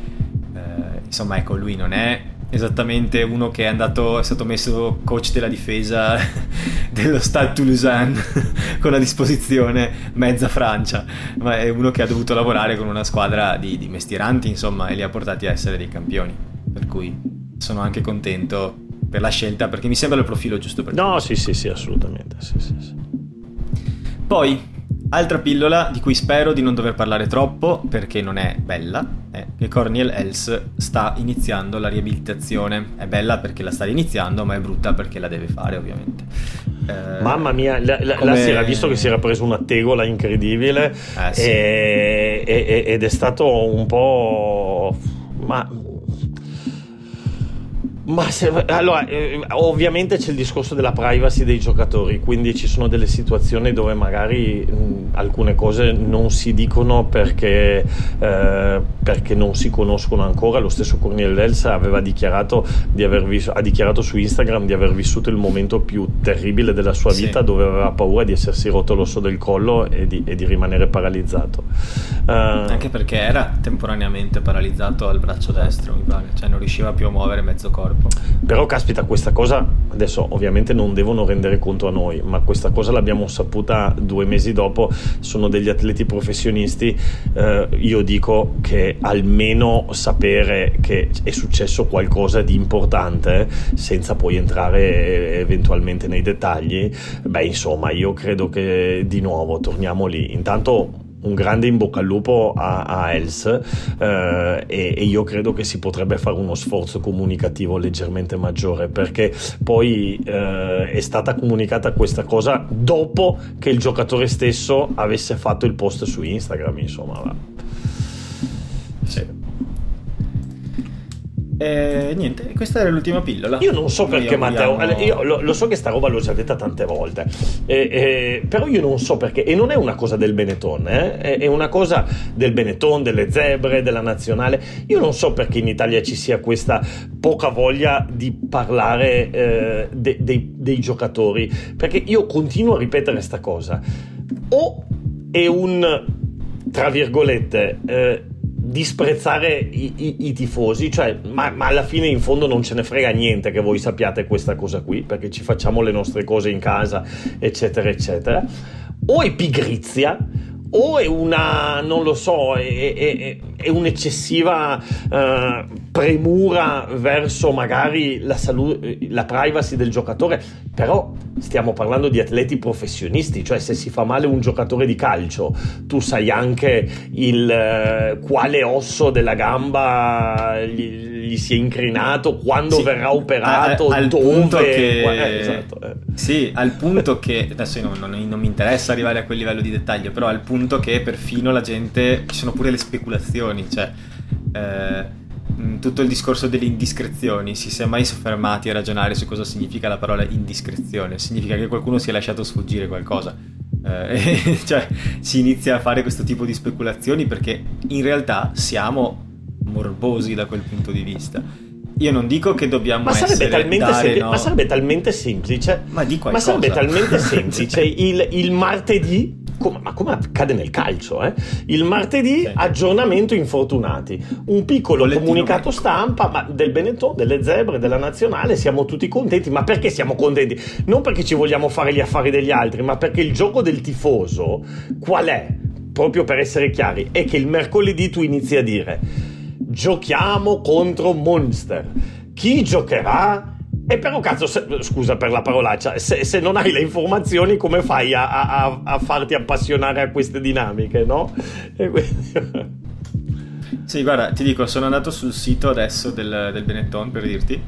eh, insomma ecco lui non è esattamente uno che è andato, è stato messo coach della difesa dello Stade Toulousain con a disposizione mezza Francia, ma è uno che ha dovuto lavorare con una squadra di, di mestieranti, insomma, e li ha portati a essere dei campioni. Per cui sono anche contento per la scelta perché mi sembra il profilo giusto per No, sì, sì, sì, assolutamente. Sì, sì, sì. Poi Altra pillola di cui spero di non dover parlare troppo perché non è bella è che Corniel Els sta iniziando la riabilitazione. È bella perché la sta iniziando, ma è brutta perché la deve fare, ovviamente. Eh, Mamma mia, la, la, come... la si era visto che si era preso una tegola incredibile eh, sì. e, e, ed è stato un po'. Ma ma se, allora, eh, ovviamente c'è il discorso della privacy dei giocatori, quindi ci sono delle situazioni dove magari mh, alcune cose non si dicono perché, eh, perché, non si conoscono ancora. Lo stesso Cornel Elsa aveva dichiarato, di aver vis- ha dichiarato su Instagram di aver vissuto il momento più terribile della sua vita, sì. dove aveva paura di essersi rotto l'osso del collo e di, e di rimanere paralizzato. Uh, Anche perché era temporaneamente paralizzato al braccio destro, mi pare, cioè non riusciva più a muovere mezzo corpo corpo. Però caspita, questa cosa adesso ovviamente non devono rendere conto a noi, ma questa cosa l'abbiamo saputa due mesi dopo, sono degli atleti professionisti, eh, io dico che almeno sapere che è successo qualcosa di importante, senza poi entrare eventualmente nei dettagli, beh insomma io credo che di nuovo torniamo lì. Intanto un grande in bocca al lupo a, a Els eh, e, e, io credo che si potrebbe fare uno sforzo comunicativo leggermente maggiore perché poi eh, è stata comunicata questa cosa dopo che il giocatore stesso avesse fatto il post su Instagram insomma sì. E niente, questa era l'ultima pillola. Io non so perché, Matteo. Io lo, lo, so che sta roba l'ho già detta tante volte. Eh, eh, però io non so perché. E non è una cosa del Benetton, eh, è una cosa del Benetton, delle zebre, della nazionale. Io non so perché in Italia ci sia questa poca voglia di parlare eh, de, de, dei giocatori. Perché io continuo a ripetere questa cosa. O è un tra virgolette eh, disprezzare i, i, i tifosi, cioè, ma, ma, alla fine in fondo non ce ne frega niente che voi sappiate questa cosa qui, perché ci facciamo le nostre cose in casa, eccetera, eccetera. O è pigrizia, o è una, non lo so, è, è, è un'eccessiva uh, premura verso magari la, salute, la privacy del giocatore, però stiamo parlando di atleti professionisti, cioè se si fa male un giocatore di calcio, tu sai anche il, uh, quale osso della gamba gli, gli si è incrinato, quando sì, verrà operato, al, al dove... Punto che... Eh, esatto, eh. Sì, al punto che, adesso non, non, non mi interessa arrivare a quel livello di dettaglio, però al punto che perfino la gente, ci sono pure le speculazioni, cioè... Eh, tutto il discorso delle indiscrezioni, si si è mai soffermati a ragionare su cosa significa la parola indiscrezione? Significa che qualcuno si è lasciato sfuggire qualcosa. Eh, cioè, si inizia a fare questo tipo di speculazioni perché in realtà siamo morbosi da quel punto di vista. Io non dico che dobbiamo ma sarebbe talmente, dare, sem- no. ma sarebbe talmente semplice. Ma, di ma sarebbe talmente semplice. il, il martedì come, ma come accade nel calcio, eh? il martedì sì. aggiornamento infortunati, un piccolo Bollettino comunicato medico. stampa ma del Benetton, delle zebre, della nazionale, siamo tutti contenti, ma perché siamo contenti? Non perché ci vogliamo fare gli affari degli altri, ma perché il gioco del tifoso qual è? Proprio per essere chiari, è che il mercoledì tu inizi a dire giochiamo contro Monster. Chi giocherà? E però cazzo, se, scusa per la parolaccia, se, se, non hai le informazioni come fai a, a, a farti appassionare a queste dinamiche, no? Quindi... Sì, guarda, ti dico, sono andato sul sito adesso del, del Benetton per dirti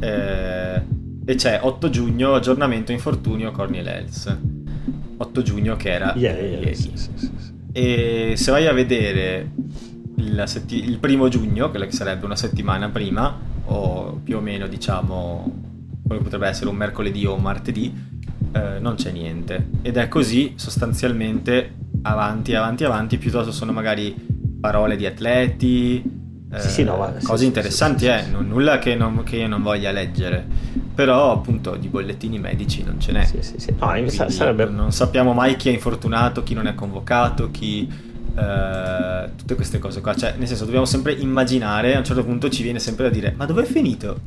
eh, e c'è 8 giugno, aggiornamento infortunio Corniel Els. 8 giugno che era yeah, yeah, ieri. Sì, sì, sì, e se vai a vedere il, setti- il primo giugno, che sarebbe una settimana prima, o più o meno diciamo quello che potrebbe essere un mercoledì o un martedì, eh, non c'è niente. Ed è così sostanzialmente avanti, avanti, avanti, piuttosto sono magari parole di atleti, eh, sì, sì, no, ma, cose sì, interessanti, eh, non, nulla che, non, che, io non voglia leggere, però appunto di bollettini medici non ce n'è. No, sarebbe... Non sappiamo mai chi è infortunato, chi non è convocato, chi uh, tutte queste cose qua. Cioè, nel senso, dobbiamo sempre immaginare, a un certo punto ci viene sempre da dire, ma dove è finito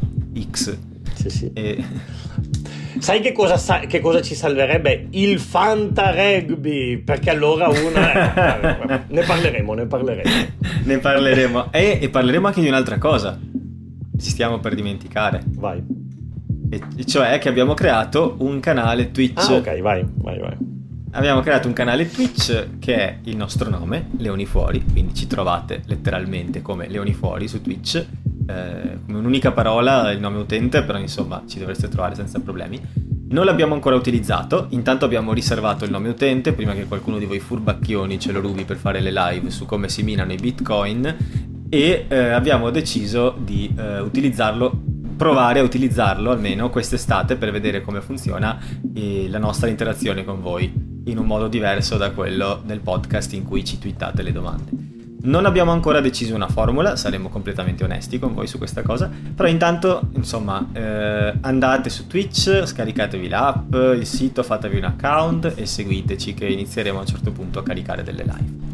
X? Sì, sì. E... Sai che cosa, sa- che cosa, ci salverebbe? Il Fanta Rugby, perché allora una... ne parleremo, ne parleremo. ne parleremo. E, e, parleremo anche di un'altra cosa. Ci stiamo per dimenticare. Vai. E, cioè che abbiamo creato un canale Twitch. Ah, ok, vai, vai, vai. Abbiamo creato un canale Twitch che è il nostro nome, Leoni Fuori, quindi ci trovate letteralmente come Leoni Fuori su Twitch eh, un'unica parola il nome utente, però insomma ci dovreste trovare senza problemi. Non l'abbiamo ancora utilizzato, intanto abbiamo riservato il nome utente prima che qualcuno di voi furbacchioni ce lo rubi per fare le live su come si minano i bitcoin e eh, abbiamo deciso di eh, utilizzarlo, provare a utilizzarlo almeno quest'estate per vedere come funziona eh, la nostra interazione con voi in un modo diverso da quello del podcast in cui ci twittate le domande. Non abbiamo ancora deciso una formula, saremo completamente onesti con voi su questa cosa, però intanto, insomma, eh, andate su Twitch, scaricatevi l'app, il sito, fatevi un account e seguiteci che inizieremo a un certo punto a caricare delle live.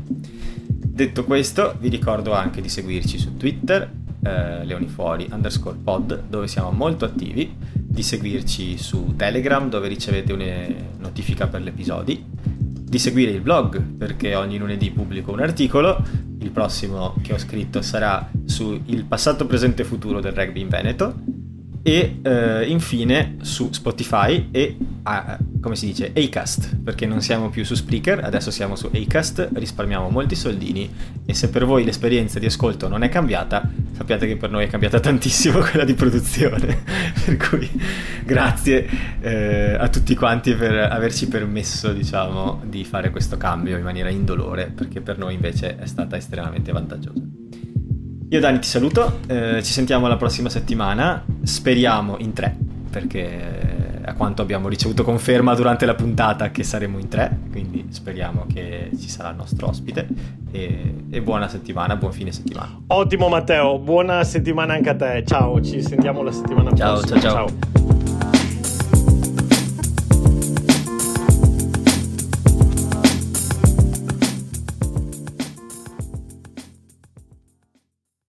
Detto questo, vi ricordo anche di seguirci su Twitter, eh, leonifuori underscore pod, dove siamo molto attivi, di seguirci su Telegram, dove ricevete una notifica per gli episodi, di seguire il blog, perché ogni lunedì pubblico un articolo, il prossimo che ho scritto sarà sul passato, presente e futuro del rugby in Veneto e eh, infine su Spotify e ah, come si dice Acast perché non siamo più su Spreaker adesso siamo su Acast risparmiamo molti soldini e se per voi l'esperienza di ascolto non è cambiata sappiate che per noi è cambiata tantissimo quella di produzione. Per cui grazie eh, a tutti quanti per averci permesso diciamo di fare questo cambio in maniera indolore perché per noi invece è stata estremamente vantaggiosa io Dani ti saluto, eh, ci sentiamo la prossima settimana, speriamo in tre, perché a quanto abbiamo ricevuto conferma durante la puntata che saremo in tre, quindi speriamo che ci sarà il nostro ospite e, e buona settimana, buon fine settimana. Ottimo Matteo, buona settimana anche a te, ciao, ci sentiamo la settimana ciao, prossima. Ciao ciao. ciao.